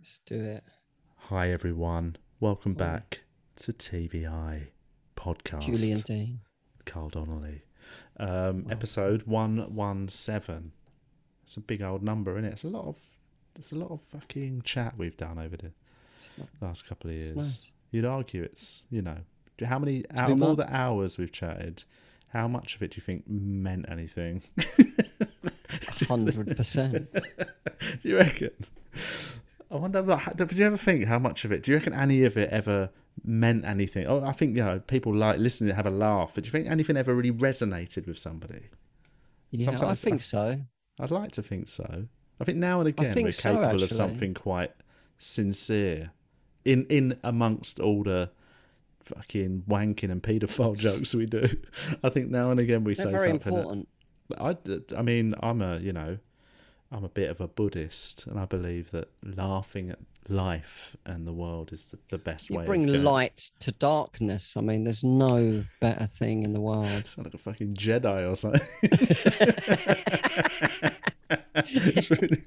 Let's do it. Hi everyone, welcome back to TVI podcast. Julian Deane. Carl Donnelly, um, episode one one seven. It's a big old number, isn't it? It's a lot of it's a lot of fucking chat we've done over the last couple of years. nice. You'd argue it's you know how many out of all the hours we've chatted, how much of it do you think meant anything? Hundred percent. do you reckon? I wonder. Did you ever think how much of it? Do you reckon any of it ever meant anything? Oh, I think you know people like listening to have a laugh. But do you think anything ever really resonated with somebody? Yeah, I think I- so. I'd like to think so. I think now and again we're so, capable of something quite sincere, in in amongst all the fucking wanking and paedophile jokes we do. I think now and again we They're say very something. that- important. I, I mean, I'm a, you know, I'm a bit of a Buddhist, and I believe that laughing at life and the world is the, the best You way. bring light to darkness. I mean, there's no better thing in the world. Sound like a fucking Jedi or something. it's, really,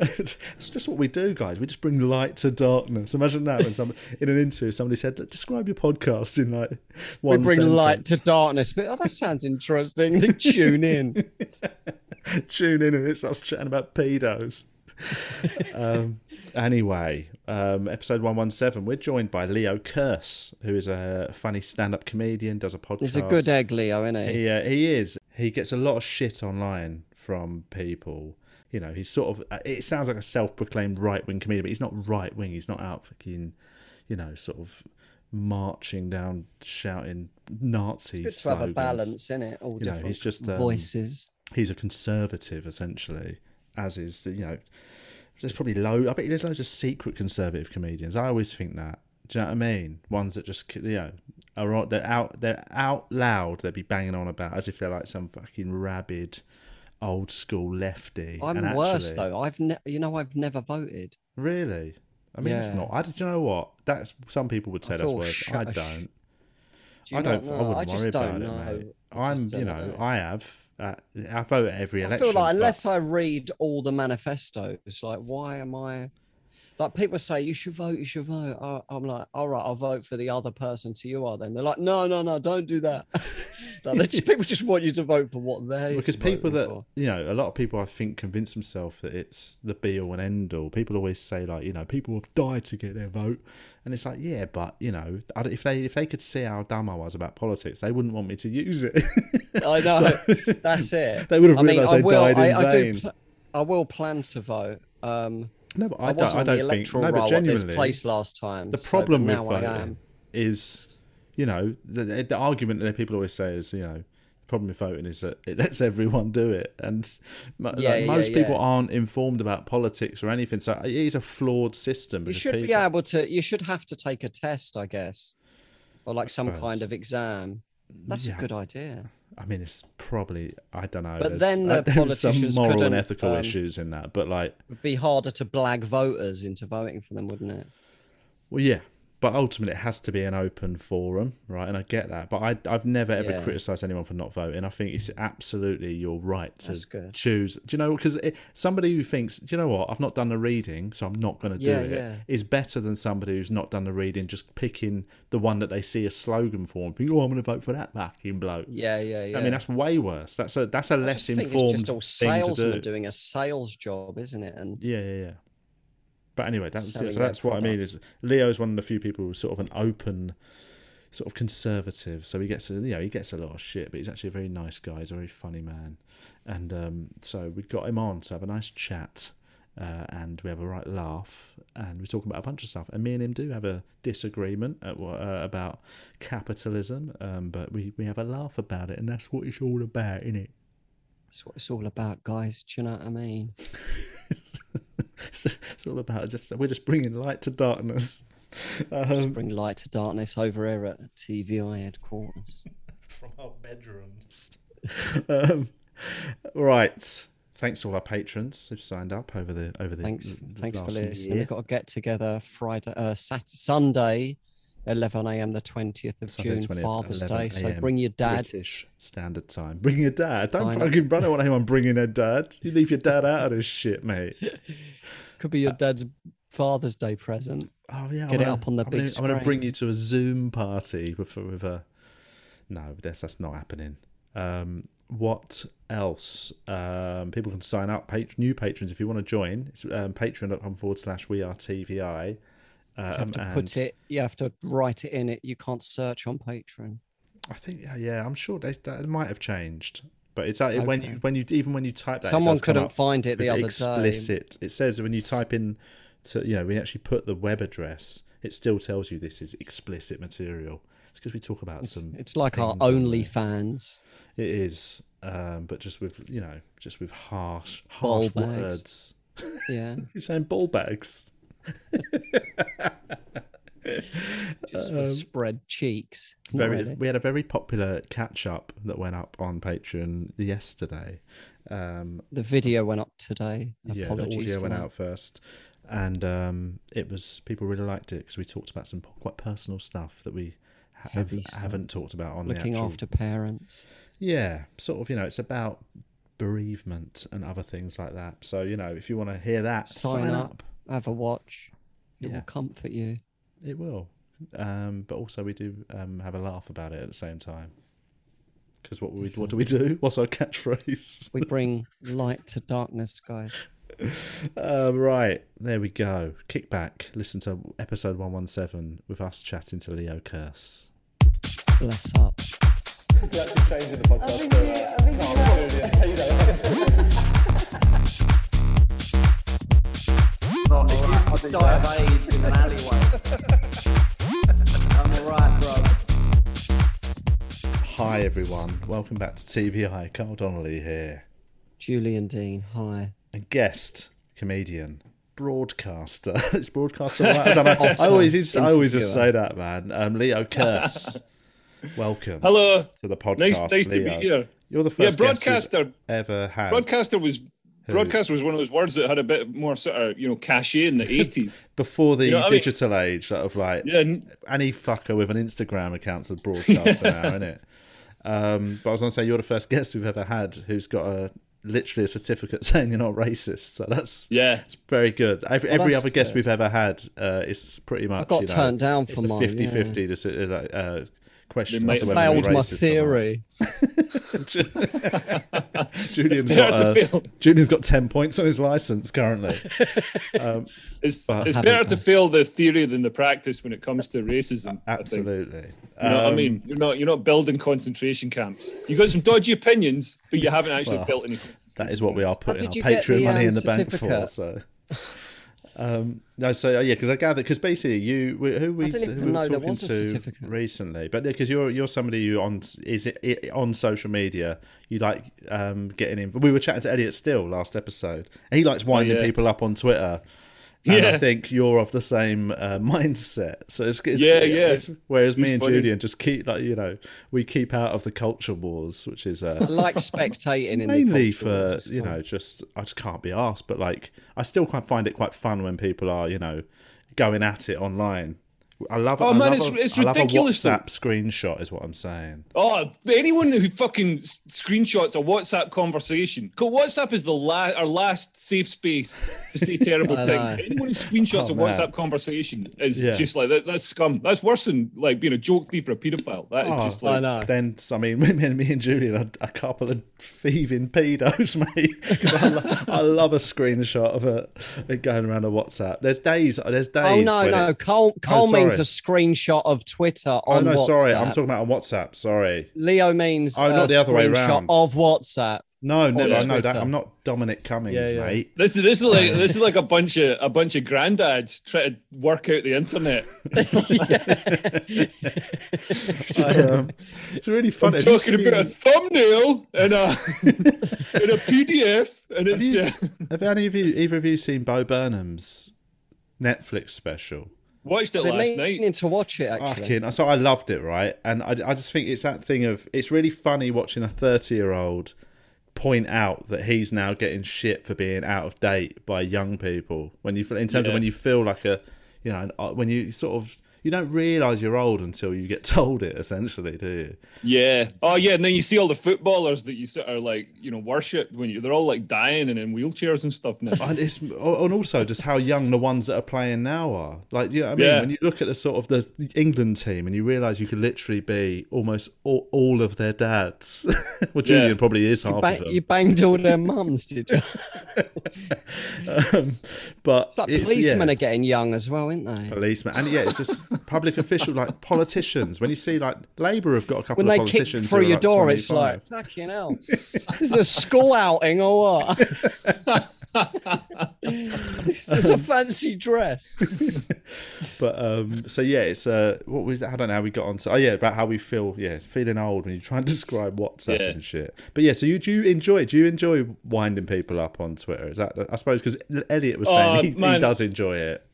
it's just what we do, guys. We just bring light to darkness. Imagine that when some in an interview somebody said, "Describe your podcast in like one we bring light to darkness. But oh, that sounds interesting. Tune in. tune in and it's us chatting about pedos. um, anyway, um, episode 117, we're joined by Leo Kearse, who is a funny stand up comedian, does a podcast. He's a good egg, Leo, isn't he? He, uh, he is. He gets a lot of shit online from people. You know, he's sort of, it sounds like a self proclaimed right wing comedian, but he's not right wing. He's not out fucking, you know, sort of marching down shouting Nazi Good to have a balance in it. All You know, different he's just, um, voices. He's a conservative essentially, as is you know. There's probably low. I bet there's loads of secret conservative comedians. I always think that. Do you know what I mean? Ones that just you know are they're out they're out loud. They'd be banging on about as if they're like some fucking rabid, old school lefty. I'm and worse actually- though. I've ne- you know I've never voted. Really? I mean, it's not. I, do you know what? That's some people would say I that's worse. I don't. Do I don't. not I know? wouldn't I just worry don't about know. it, mate. I'm. You don't know, I have. Uh, I vote at every I election. feel like but- unless I read all the manifestos, like why am I? Like people say, you should vote, you should vote. I- I'm like, all right, I'll vote for the other person to you are. Then they're like, no, no, no, don't do that. like, just, people just want you to vote for what they because people that for. you know a lot of people i think convince themselves that it's the be all and end all people always say like you know people have died to get their vote and it's like yeah but you know if they if they could see how dumb i was about politics they wouldn't want me to use it I know that's it. They would have I mean, realised I will. died in I, I do. vain. Pl- I will plan to vote. Um, no but I, i, wasn't don't, I don't the think electoral no but roll at this place last time. the problem but with voting is you know the, the argument that people always say is you know the problem with voting is that it lets everyone do it and Yeah, like, yeah, most people yeah. aren't informed about politics or anything so it is a flawed system You should be able to. You should have to take a test, I guess, or like some kind of exam. That's a good idea. I mean, it's probably I don't know. But then uh, the there's some moral and ethical um, issues in that. But like, It'd be harder to blag voters into voting for them, wouldn't it? well, yeah. But ultimately, it has to be an open forum, right? And I get that. But I, I've never ever Yeah. criticised anyone for not voting. I think it's absolutely your right to choose. Do you know? Because somebody who thinks, do you know what? I've not done the reading, so I'm not going to do Yeah, it. Is yeah. better than somebody who's not done the reading, just picking the one that they see a slogan for and think, oh, I'm going to vote for that fucking bloke. Yeah, yeah, yeah. I mean, that's way worse. That's a that's a I less informed it's just all thing to do. salesmen doing a sales job, isn't it? And Yeah, yeah, yeah. But anyway, that's so that's what I mean. Is Leo's one of the few people who's sort of an open, sort of conservative. So he gets a, you know he gets a lot of shit, but he's actually a very nice guy. He's a very funny man, and um, so we got him on to have a nice chat. Uh, and we have a right laugh, and we're talking about a bunch of stuff. And me and him do have a disagreement at, uh, about capitalism, um, but we, we have a laugh about it, and that's what it's all about, isn't it? that's what it's all about, guys. Do you know what I mean? it's, all about just we're just bringing light to darkness. Um, Bring light to darkness over here at TVI headquarters. from our bedrooms. um, right. Thanks to all our patrons who've signed up over the over the. Thanks, the thanks for listening. year. We've got to get together Friday, uh, Sat- Sunday, 11 a.m. the 20th of Sunday, June, 20th, Father's Day. So bring your dad. British Standard Time. Bring your dad. Don't I fucking. I don't anyone bringing their dad. You leave your dad out of this shit, mate. Could be your dad's Father's Day present. Oh yeah, Get I'm it gonna- up on the I'm big gonna, I'm gonna bring you to a Zoom party with with a. No, that's that's not happening. Um, what else? Um, people can sign up. Pat- new patrons, if you want to join, it's um, patreon.com forward slash we are TVI. Um, You have to put it. You have to write it in it. You can't search on Patreon. I think yeah, yeah, I'm sure they, that might have changed, but it's uh, when you when you even when you type that, Someone couldn't find it the other explicit. It says when you type in, to you know, we actually put the web address, it still tells you this is explicit material. It's because we talk about It's, some. it's like our things on only fans. It is, um, but just with you know, just with harsh, Ball harsh bags. words. Yeah, You're saying ball bags. Just with spread cheeks. Um, Very, we had a very popular catch up that went up on Patreon yesterday. Um, The video went up today. yeah, the audio went that. out first, and um, it was people really liked it because we talked about some quite personal stuff that we have, haven't talked about on Looking the actual. after parents. Yeah, sort of. You know, it's about bereavement and other things like that. So you know, if you want to hear that, Sign, up. Have a watch. It Yeah. will comfort you. It will, um, but also we do um, have a laugh about it at the same time. Because what we what do we do? What's our catchphrase? We bring light to darkness, guys. Uh, right, there we go. Kick back, listen to episode 117 with us chatting to Leo Kearse. Bless up. Not it used to of AIDS in an alleyway. I'm alright, bro. Hi, everyone. Welcome back to TVI. Carl Donnelly here. Julian Deane, hi. And guest, comedian, broadcaster. it's broadcaster. Right? I don't. I always, used- I always just say that, man. Um, Leo Kearse. Welcome Hello. to the podcast. Nice, nice to be here. You're the Yeah, first guest broadcaster. ever had. Broadcaster was broadcaster was one of those words that had a bit more sort of you know cachet in the eighties. before the You know what I mean? digital age, sort of like yeah, any fucker with an Instagram account's a broadcaster now, isn't it? Um, but I was going to say you're the first guest we've ever had who's got a literally a certificate saying you're not racist. So that's yeah. it's very good. Every, every that's other guest good. we've ever had uh, is pretty much. got you know, turned down it's for a mine, 50-50 to, uh, like, uh, question. They might Failed my racist or not. theory. Julian's Better got, uh. Julian's got ten points on his license currently. It's, it's better to fail the theory than the practice when it comes to racism. I. Absolutely. You know what I Um, mean? You're not you're not building concentration camps. You've got some dodgy opinions, but you haven't actually Well, built any. That is what we are putting our you Patreon the, money um, in the bank for. So, um, no, so uh, yeah, because I gather because basically you we- who we who we were talking was to recently, but because you're you're somebody who on is it, it on social media you like um, getting in. We were chatting to Elliott Steel last episode, and he likes winding yeah. people up on Twitter. And I think you're of the same uh, mindset. So it's, it's Yeah, yeah. it's- whereas me and funny. Julian just keep like you know we keep out of the culture wars, which is uh, I like spectating in mainly the culture wars, for you know just i just can't be asked but like i still quite find it quite fun when people are you know going at it online i love Oh, I man, love it's- a, it's I love a ridiculous, though. whatsapp screenshot is what i'm saying Oh, anyone who fucking screenshots a WhatsApp conversation. 'Cause WhatsApp is the la- our last safe space to say terrible things. know. Anyone who screenshots Oh, a man. WhatsApp conversation is Yeah. just like that, that's scum. That's worse than like being a joke thief or a paedophile. That is Oh, just I like know. then i mean me and, me and julian are a couple of thieving pedos mate 'Cause I, lo- I love a screenshot of it it going around a whatsapp there's days there's oh, days Oh no, when no. it- Cole, oh, Cole sorry. Means a screenshot of Twitter on. oh no WhatsApp. sorry i'm talking about on whatsapp sorry Leo means Oh, not a the other way screenshot round. of WhatsApp. no no yeah. i know that i'm not dominic cummings Yeah, yeah. mate this is this is like this is like a bunch of a bunch of granddads trying to work out the internet. I, um, it's really fun. I'm talking about a thumbnail and a in a PDF, and Have, it's you, uh, have any of you, either of you, seen Bo Burnham's Netflix special? Watched it Been last meaning night. to watch it actually. Fucking, so I loved it, right? And I, I just think it's that thing of it's really funny watching a thirty-year-old point out that he's now getting shit for being out of date by young people. When you, feel- in terms of when you feel like a, you know, an- uh, when you sort of you don't realize you're old until you get told it. Essentially, do you? Yeah. Oh yeah, and then you see all the footballers that you sort of like, you know, worship when you they're all like dying and in wheelchairs and stuff now. And it's and also just how young the ones that are playing now are. Like, you know what I mean? Yeah. When you look at the sort of the England team and you realise you could literally be almost all, all of their dads. well, Julian Yeah. probably is half Ba- of them. you banged all their mums, did you? um, but It's like it's- policemen yeah. are getting young as well, aren't they? policemen, and yeah, it's just public official like politicians. When you see like Labour have got a couple When of they kick politicians through your like, door, it's 25. like fucking hell. this is a school outing or what? this is a fancy dress. But um, so yeah, it's uh, what was I don't know how we got on. to Oh yeah, about how we feel. Yeah, feeling old when you try and describe WhatsApp Yeah. and shit. But yeah, so you do you enjoy? Do you enjoy winding people up on Twitter? Is that I suppose because Elliot was saying Oh, he, he does enjoy it.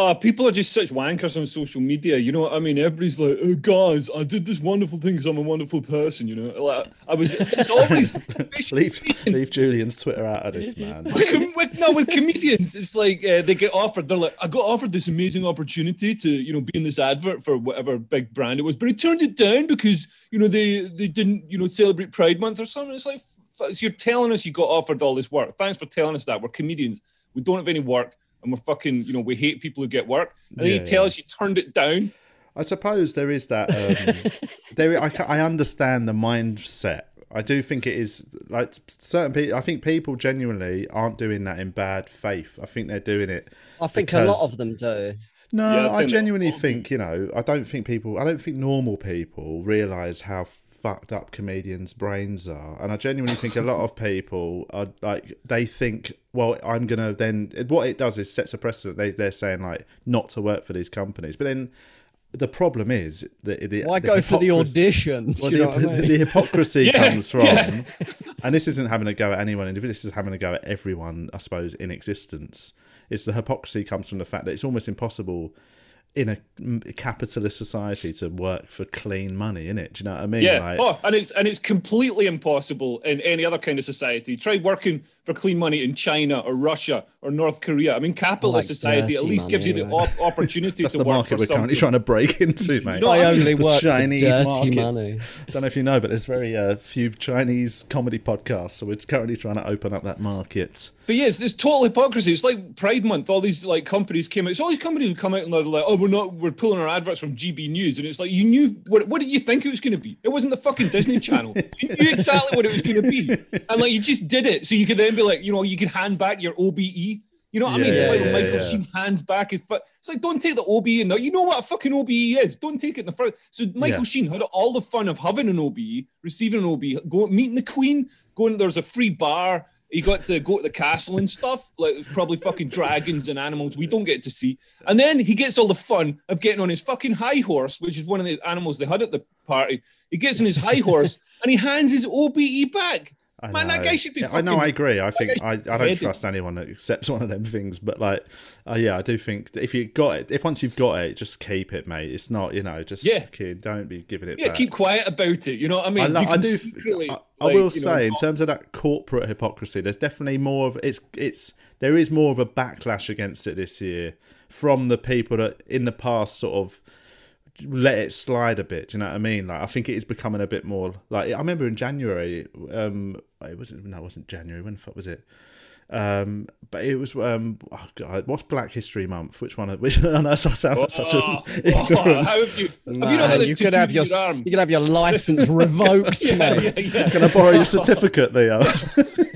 Oh, people are just such wankers on social media. You know what I mean? Everybody's like, "Oh, guys, I did this wonderful thing because I'm a wonderful person." You know, like I was. It's always Leave leave Julian's Twitter out of this, man. with, with, no, with comedians, it's like uh, they get offered. They're like, I got offered this amazing opportunity to, you know, be in this advert for whatever big brand it was, but I turned it down because, you know, they they didn't, you know, celebrate Pride Month or something. It's like, so you're telling us you got offered all this work. Thanks for telling us that. We're comedians. We don't have any work, and we're fucking, you know, we hate people who get work. And then Yeah, you tell yeah. you turned it down. I suppose there is that. Um, there, I, I understand the mindset. I do think it is like certain people. I think people genuinely aren't doing that in bad faith. I think they're doing it. I think a lot of them do. No, Yeah, I I genuinely think you know. I don't think people. I don't think normal people realize how fucked up comedians' brains are, and I genuinely think a lot of people are like they think. Well, I'm gonna then. What it does is sets a precedent. They they're saying like not to work for these companies, but then the problem is that the Why the go for the auditions? well, the, I mean? the hypocrisy Yeah, comes from, and this isn't having a go at anyone individually. This is having a go at everyone, I suppose, in existence. It's the hypocrisy comes from the fact that it's almost impossible in a capitalist society to work for clean money, innit? Do you know what I mean? Yeah. Like, oh, and it's and it's completely impossible in any other kind of society. Try working for clean money in China or Russia or North Korea. I mean, capitalist like society at dirty least gives you the money, op- opportunity that's to the work market for we're currently trying to break into, mate. know- I I mean, only the work Chinese for dirty market. money. don't know if you know, but there's very uh, few Chinese comedy podcasts, so we're currently trying to open up that market. But yes, it's total hypocrisy. It's like Pride Month. All these like companies came out. So all these companies would come out and they're like, "Oh, we're not. We're pulling our adverts from GB News." And it's like, you knew what? What did you think it was going to be? It wasn't the fucking Disney Channel. You knew exactly what it was going to be, and like you just did it. So you could then be like, you know, you could hand back your OBE. You know what I mean? Yeah, It's like yeah, Michael yeah. Sheen hands back his foot. It's like, don't take the OBE in there. You know what a fucking OBE is. Don't take it in the front. So Michael Yeah. Sheen had all the fun of having an OBE, receiving an OBE, going meeting the Queen, going. There's a free bar. He got to go to the castle and stuff. Like there's probably fucking dragons and animals we don't get to see. And then he gets all the fun of getting on his fucking high horse, which is one of the animals they had at the party. He gets on his high horse and he hands his OBE back. I Man, that know. guy should be Yeah, I know. I agree. I think I, I don't trust anyone that accepts one of them things. But like, uh, yeah, I do think that if you got it, if once you've got it, just keep it, mate. It's not, you know, just Yeah. kid, don't be giving it Yeah, back. keep quiet about it. You know what I mean? I, lo- You I do. secretly, I, I like, will you know, say, in terms of that corporate hypocrisy, there's definitely more of it's. It's there is more of a backlash against it this year from the people that in the past sort of let it slide a bit. Do you know what I mean? Like I think it is becoming a bit more like I remember in January. Um, it wasn't no, it wasn't January. When the fuck was it? Um, but it was um, oh god, what's Black History Month? Which one? Which I know I sound like such Oh, a oh, how have you? Have you not got Man, this you could have your, your you could have your license revoked, yeah, mate. yeah, yeah. Can I borrow your certificate, Leo?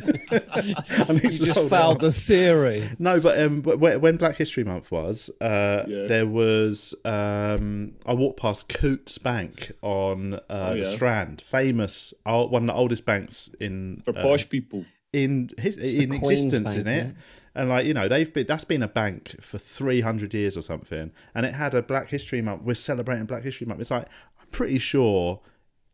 I need You just hold failed out. the theory. No, but um, when when Black History Month was, uh, Yeah. there was um, I walked past Coutts Bank on uh, Oh, the yeah. Strand, famous, uh, one of the oldest banks in For uh, posh people. in his, in existence, Bank, in it. yeah. And like you know, they've been that's been a bank for three hundred years or something, and it had a Black History Month. We're celebrating Black History Month. It's like I'm pretty sure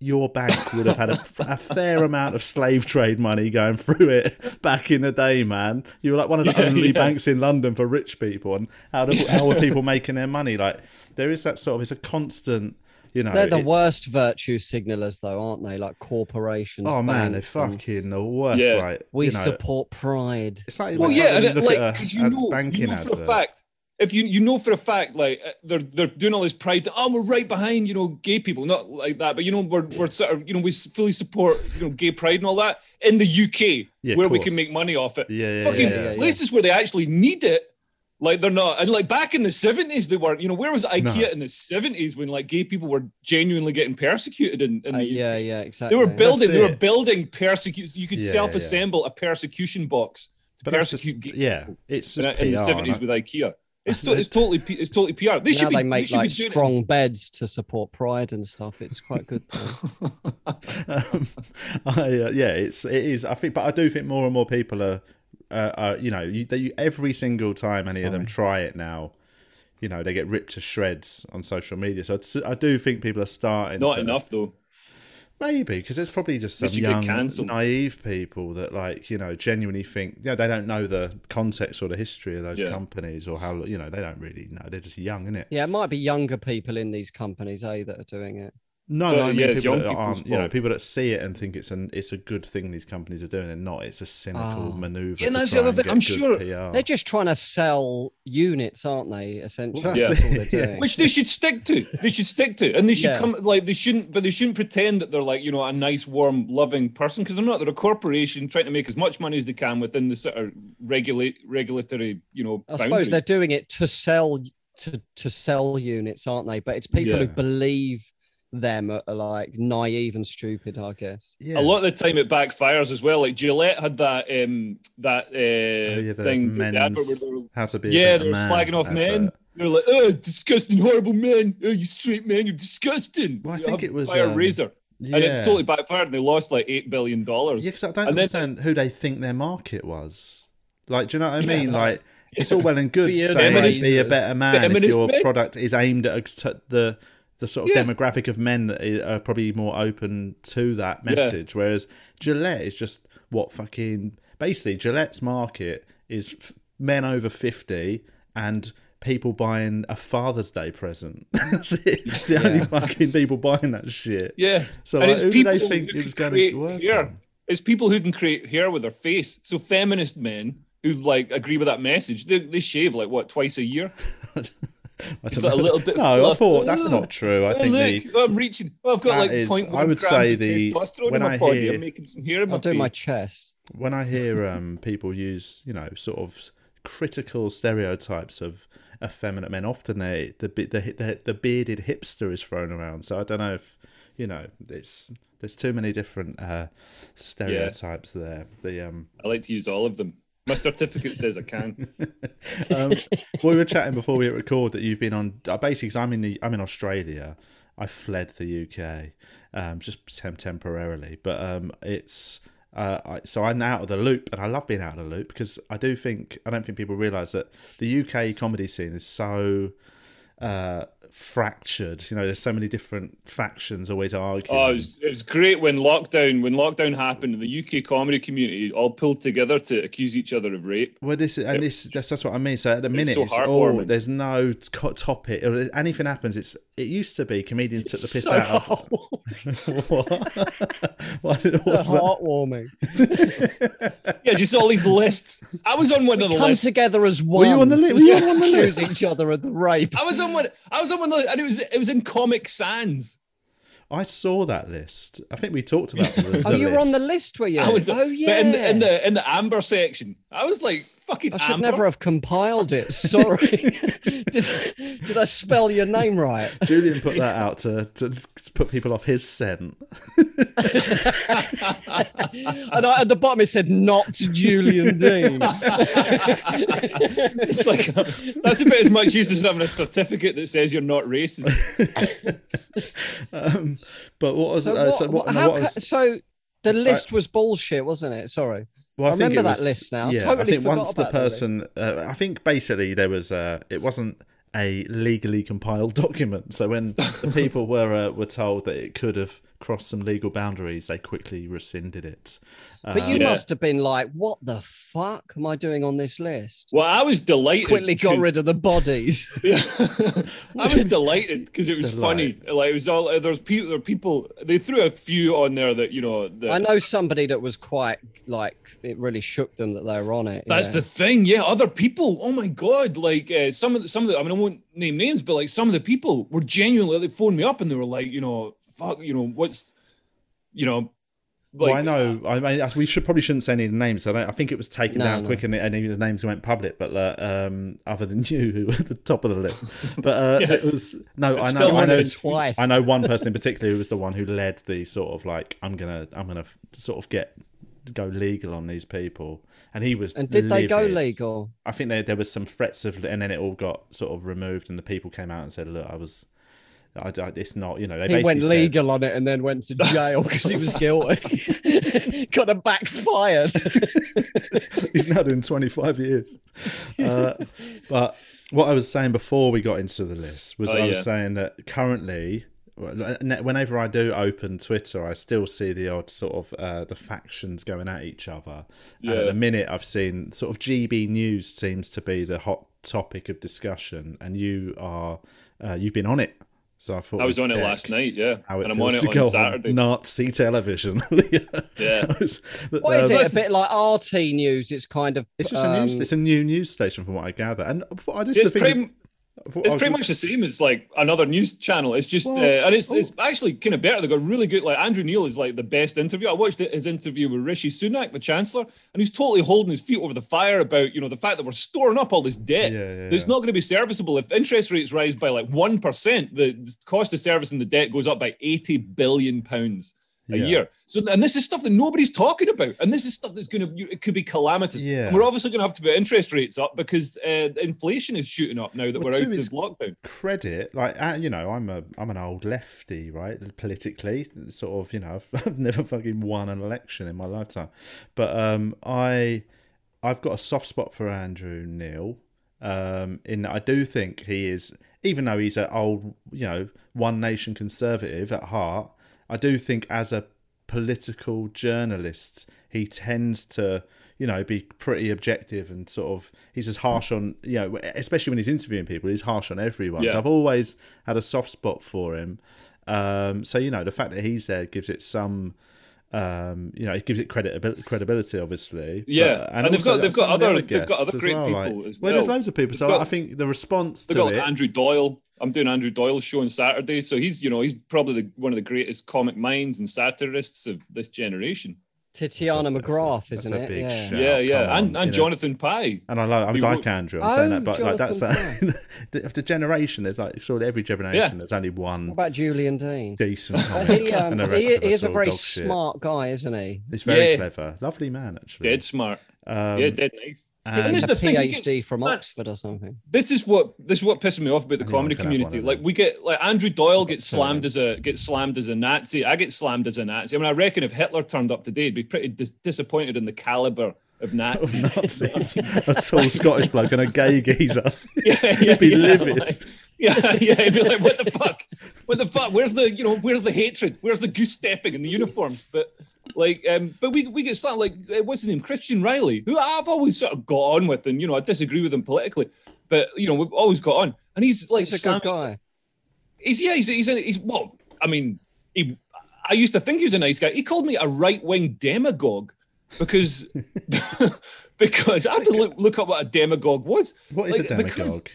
your bank would have had a, a fair amount of slave trade money going through it back in the day, man. You were like one of the Yeah, only yeah. banks in London for rich people, and how do, how were people making their money? Like there is that sort of it's a constant, you know. They're the worst virtue signalers, though, aren't they? Like corporations. Oh man, they're banks and fucking the worst. Yeah. Like We you know, support pride. It's like Well, like yeah, when and you it, look like because you a know, you banking know for a fact, if you you know for a fact like uh, they're they're doing all this pride, oh we're right behind you know gay people, not like that, but you know we're we're sort of you know we fully support you know gay pride and all that in the UK Yeah, where we can make money off it. Yeah, yeah, Fucking yeah, yeah. places where they actually need it. Like they're not, and like back in the seventies, they were. You know, where was IKEA No. in the seventies when like gay people were genuinely getting persecuted in, in Uh, the yeah, yeah, exactly. They were building. They were building persecute. You could Yeah, self-assemble a persecution box to But that's just, persecute gay yeah, people it's in, just in the seventies with IKEA. It's, to, it's totally it's totally PR. They now should be. they they should like be doing it. strong beds to support pride and stuff. It's quite good. um, I, uh, yeah, it's it is. I think, but I do think more and more people are, uh, are you know, you, they, every single time any of them try it now, you know, they get ripped to shreds on social media. So it's, I do think people are starting. Not to, enough though. Maybe because there's probably just some you young, naive people that like you know genuinely think, you know, they don't know the context or the history of those Yeah. companies or how you know they don't really know. They're just young, isn't it? yeah, it might be younger people in these companies, eh, that are doing it. No, So, no, I mean yeah, it's people young that people's aren't, you know, people that see it and think it's an it's a good thing these companies are doing and not. It's a cynical Ah. maneuver. Yeah, that's the other thing. I'm sure- PR. They're just trying to sell units, aren't they? Essentially, Well, that's that's all they're yeah. doing. Which they should stick to. They should stick to, and they should Yeah. come like they shouldn't, but they shouldn't pretend that they're like you know a nice, warm, loving person because they're not. They're a corporation trying to make as much money as they can within the sort of regulate regulatory, you know. I suppose they're doing it to sell to to sell units, aren't they? But it's people who believe them are, are like naive and stupid, I guess. yeah. A lot of the time it backfires as well. Like Gillette had that um that uh Oh, yeah, thing. the advert where men's they were- how to be. a yeah, they're man slagging off men. They're like, oh, disgusting, horrible men. Oh, you straight men, you're disgusting. Well, I You think it was, fire um, razor, Yeah. and it totally backfired. And they lost like eight billion dollars. Yeah, because I don't And then- understand who they think their market was. Like, do you know what I mean? Like, it's all well and good Be a saying feminist- be a better man if your men. product is aimed at a, t- the the sort of Yeah. demographic of men that are probably more open to that Yeah. message. Whereas Gillette is just what fucking basically Gillette's market is f- men over fifty and people buying a Father's Day present. That's it. It's the only fucking people buying that shit. Yeah. So, and like, it's who do people they think who it was can gonna create work hair. It's people who can create hair with their face. So feminist men who like agree with that message, they, they shave like what twice a year. I Just a little bit. No, I thought that's not true. I Oh, think look, the I'm reaching. Oh, I've got like is- point I one would grams say of the- testosterone when in my I body. hear- I'm making some hair in my I'll do my chest. when I hear um, people use, you know, sort of critical stereotypes of effeminate men, often they the the the, the bearded hipster is thrown around. So I don't know if you know it's there's too many different uh, stereotypes there. The um, I like to use all of them. My certificate says I can. um, we were chatting before we record that you've been on. Uh, basically, I'm in the I'm in Australia. I fled the UK, um, just tem- temporarily, but um, it's. Uh, I, so I'm out of the loop, and I love being out of the loop because I do think I don't think people realise that the UK comedy scene is so uh, fractured. You know, there's so many different factions always arguing. Oh, it was, it was great when lockdown when lockdown happened and the UK comedy community all pulled together to accuse each other of rape. Well, this is, and this that's, that's what I mean. So at the minute, so it's all there's no co- topic. Or anything happens, it's it used to be comedians took the piss so out of. heartwarming. what? What did- so what was that? heartwarming. Yeah, just all these lists. I was on one of the Come lists. together as Were one. you on the list? Were you on the accuse list? each other of the rape. I was on one. I was on one, of the- and it was it was in Comic Sans. I saw that list. I think we talked about the, Oh, the you were on the list. list, were you? I was, oh, but yeah. in the, in the in the amber section, I was like fucking. I should amber. never have compiled it. Sorry. did, did I spell your name right? Julian put that out to, to put people off his scent. And I, at the bottom it said not Julian Deane. It's like that's about as much use as having a certificate that says you're not racist. Um, but what was So, uh, what, so what, no, how what was- so the So- list was bullshit, wasn't it? Sorry. Well, I think remember it that was- list now. I Yeah, totally I think forgot once the about the list. person, uh, I think basically there was, uh, it wasn't a legally compiled document. So when the people were uh, were told that it could have crossed some legal boundaries, they quickly rescinded it. But you Yeah. must have been like, what the fuck am I doing on this list? Well, I was delighted. Quickly got 'cause- rid of the bodies. Yeah. I was delighted because it was funny. Like it was all there's people. There were people. They threw a few on there that you know. That, I know somebody that was quite like it really shook them that they were on it. That's yeah. the thing, yeah. Other people, oh my god, like uh, some of the, some of the, I mean, I won't name names, but like some of the people were genuinely. They phoned me up and they were like, you know, fuck, you know, what's, you know, like well, I know. I mean, we should probably shouldn't say any names. I, don't, I think it was taken No, down no. quick, and any of the names went public. But uh, um, other than you, who were at the top of the list, but uh, Yeah. it was no. I know. I know. twice. I know one person in particular who was the one who led the sort of like I'm gonna I'm gonna sort of get go legal on these people, and he was. And did they go legal? I think there there was some threats of, and then it all got sort of removed, and the people came out and said, "Look, I was." I, I- it's not, you know. They He went basically said- legal on it and then went to jail because he was guilty. Got a backfired. He's now doing 25 years. Uh, but what I was saying before we got into the list was Oh, I was yeah. saying that currently, whenever I do open Twitter, I still see the odd sort of uh, the factions going at each other. And at Yeah. the minute, I've seen sort of GB News seems to be the hot topic of discussion, and you are uh, you've been on it. So I thought I was on it last night, yeah, How it and I'm on it to on go Saturday. Nazi television. Yeah. I was- What is um, it? A bit like RT News. It's kind of. It's just a news. um, It's a new news station, from what I gather. And I just It's think pretty, it's, I it's pretty much the same as like another news channel. It's just, Well, uh, and it's oh. it's actually kind of better. They got really good. Like Andrew Neil is like the best interview. I watched his interview with Rishi Sunak, the Chancellor, and he's totally holding his feet over the fire about you know the fact that we're storing up all this debt. Yeah, yeah, That's yeah. not going to be serviceable if interest rates rise by like one percent. The cost of servicing the debt goes up by eighty billion pounds a Yeah. year. So, and this is stuff that nobody's talking about, and this is stuff that's going to it could be calamitous. Yeah. And we're obviously going to have to put interest rates up because uh, inflation is shooting up now that Well, we're out of lockdown. credit. Like uh, you know, I'm a I'm an old lefty, right? Politically, sort of. You know, I've, I've never fucking won an election in my lifetime, but um, I I've got a soft spot for Andrew Neil. Um, in I do think he is, even though he's an old, you know, one nation conservative at heart. I do think as a political journalist, he tends to, you know, be pretty objective and sort of he's as harsh on, you know, especially when he's interviewing people, he's harsh on everyone. So I've always had a soft spot for him. Um, so you know, the fact that he's there gives it some. Um, you know, it gives it credibility, credibility, obviously. But- Yeah, and they've got- they've got some of the other- they've got other as great well, people like- as well. There's loads of people. So They've got- I think the response to got it, Andrew Doyle. I'm doing Andrew Doyle's show on Saturday, so he's you know he's probably the, one of the greatest comic minds and satirists of this generation. Titania That's a- McGrath, that's isn't a it? big Yeah. shout. yeah, yeah, come on, and you and know. Jonathan Pie. And I love, I'm We like would- Andrew. I'm saying Oh, that, but like that's Jonathan uh, of the generation. There's like surely every generation. Yeah. There's only one. What about Julian Deane? decent comic, he, um, and the rest he, he is a very dog shit. smart guy, isn't he? He's very Yeah. clever, lovely man actually. Dead smart. Um, yeah, dead nice. and- And this is a the thing, he PhD from man, Oxford or something. This is what this is what pisses me off about the Anyone comedy can have one community. Like we get like Andrew Doyle gets slammed as a gets slammed as a Nazi. I get slammed as a Nazi. I mean, I reckon if Hitler turned up today, he'd be pretty dis- disappointed in the caliber of Nazis. Nazis, a tall Scottish bloke and a gay geezer. yeah, yeah, He'd be yeah, livid. like- yeah, yeah. He'd be like, "What the fuck? What the fuck? Where's the you know? Where's the hatred? Where's the goose stepping in the uniforms?" But like, um, but we we get started like, uh, what's his name? Christian Reilly, who I've always sort of got on with, and you know, I disagree with him politically, but you know, we've always got on, and he's like, He's a good guy. He's yeah, he's he's a, he's well. I mean, he. I used to think he was a nice guy. He called me a right wing demagogue because because I had to look look up what a demagogue was. What is Like, a demagogue?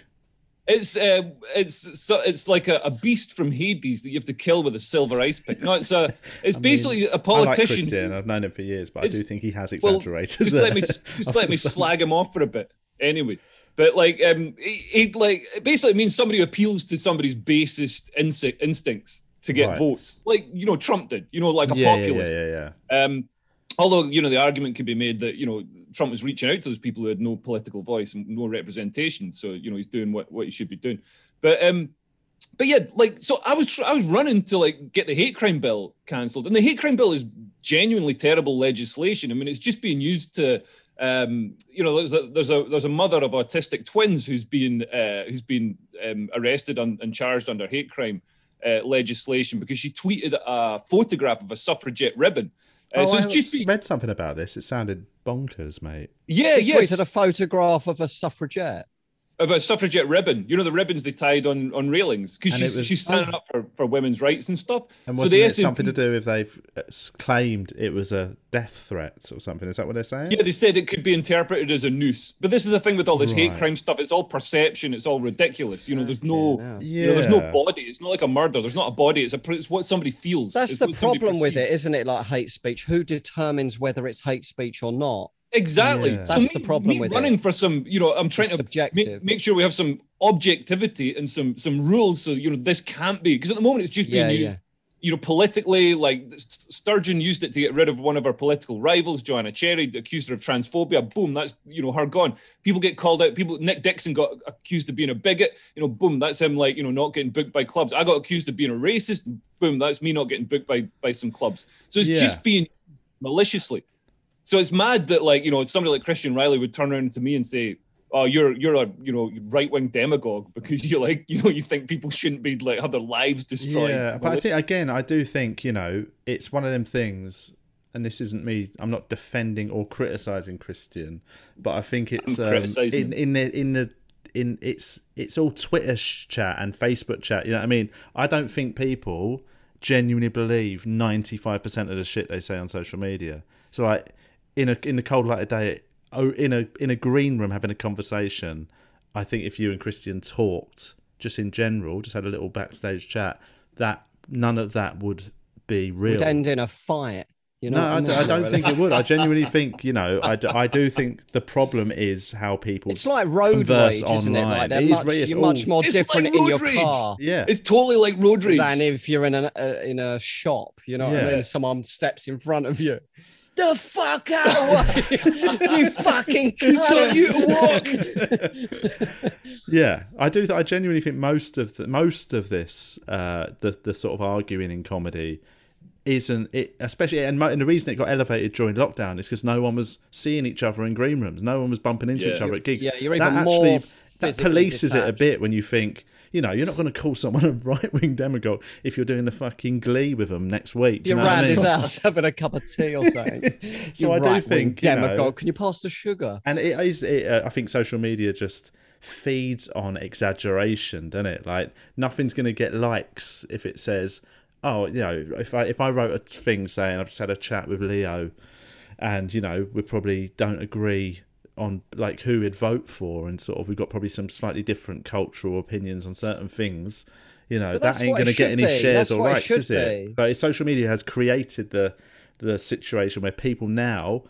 It's uh, it's so it's like a, a beast from Hades that you have to kill with a silver ice pick. No, it's a it's basically a I like politician. Christian. I've known him for years, but I do think he has well, exaggerated. just let me just let me slag him off for a bit. Anyway, but like um, he, he like it basically means somebody who appeals to somebody's basest instinct instincts to get Right. votes, like you know Trump did. You know, like a yeah, yeah, populist. yeah, yeah, yeah. Um, although you know the argument could be made that you know Trump was reaching out to those people who had no political voice and no representation, so you know he's doing what, what he should be doing. But um, but yeah, like so I was I was running to like get the hate crime bill cancelled, and the hate crime bill is genuinely terrible legislation. I mean, it's just being used to. Um, you know, there's a there's a there's a mother of autistic twins who's been uh, who's been um, arrested on, and charged under hate crime uh, legislation because she tweeted a photograph of a suffragette ribbon. Uh, Oh, so I it's just been, read something about this. It sounded bonkers, mate. yeah, He yes, tweeted a photograph of a suffragette. Of a suffragette ribbon. You know the ribbons they tied on on railings because she's was- she's standing up for, for women's rights and stuff. And so wasn't the it SNP something to do with they've uh, claimed it was a death threat or something? Is that what they're saying? Yeah, they said it could be interpreted as a noose. But this is the thing with all this hate crime stuff. It's all perception. It's all ridiculous. You know, there's no, hell. you know, there's no body. It's not like a murder. There's not a body. It's a, it's what somebody feels. That's It's the problem with it, isn't it? Like hate speech. Who determines whether it's hate speech or not? Exactly. Yeah. So That's me, the problem me with it. running for some, you know, I'm trying It's to subjective. make, make sure we have some objectivity and some some rules. So you know, this can't be because at the moment it's just being Yeah, used. yeah. You know, politically, like Sturgeon used it to get rid of one of our political rivals, Joanna Cherry, accused her of transphobia. Boom, that's you know her gone. People get called out. People, Nick Dixon got accused of being a bigot. You know, boom, that's him. Like you know, not getting booked by clubs. I got accused of being a racist. Boom, that's me not getting booked by by some clubs. So it's Yeah. just being maliciously. So it's mad that like you know somebody like Christian Reilly would turn around to me and say, "Oh, you're you're a you know right wing demagogue because you like you know you think people shouldn't be like have their lives destroyed." Yeah, but I think again, I do think you know it's one of them things, and this isn't me. I'm not defending or criticizing Christian, but I think it's um, in in the in the in it's it's all Twitter sh- chat and Facebook chat. You know what I mean? I don't think people genuinely believe 95% of the shit they say on social media. So like in a in the cold light of day, oh, in a in a green room having a conversation, I think if you and Christian talked just in general, just had a little backstage chat, that none of that would be real. Would end in a fight. You know, no, I, what d- I mean? don't think it would. I genuinely think, you know, I, d- I do think the problem is how people. It's like road converse rage, isn't it? online. Like they're It is much, re- it's you're much more different like in your rage. car yeah. it's totally like road rage. than if you're in a uh, in a shop. You know what I mean? Someone steps in front of you. The fuck out of you fucking It's on cunt. you to walk. Yeah, I do. I genuinely think most of the most of this, uh, the the sort of arguing in comedy, isn't it? Especially and, mo- and the reason it got elevated during lockdown is because no one was seeing each other in green rooms. No one was bumping into Yeah. each other at gigs. Yeah, you're that even more that physically polices it a bit when you think. You know, you're not going to call someone a right wing demagogue if you're doing the fucking glee with them next week. You You're I around his mean? house having a cup of tea or something. So You're I do think, you know- demagogue. Can you pass the sugar? And it is, it, uh, I think social media just feeds on exaggeration, doesn't it? Like nothing's going to get likes if it says, "Oh, you know, if I if I wrote a thing saying I've just had a chat with Leo, and you know we probably don't agree on like who we'd vote for, and sort of we've got probably some slightly different cultural opinions on certain things." You know that ain't going to get any be. shares That's or rights, should is it? be. But social media has created the the situation where people now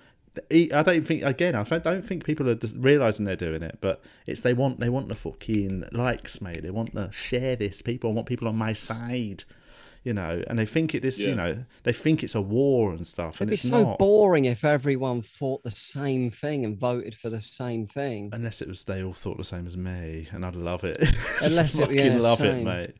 I don't think again. I don't think people are realizing they're doing it, but it's they want they want the fucking likes, mate. They want to share this. People want people on my side, you know, and they think it this, Yeah. you know, they think it's a war and stuff, and It'd be it's so not. boring if everyone thought the same thing and voted for the same thing. Unless it was they all thought the same as me, and I'd love it. Unless Unless it- fucking yeah, love it, mate.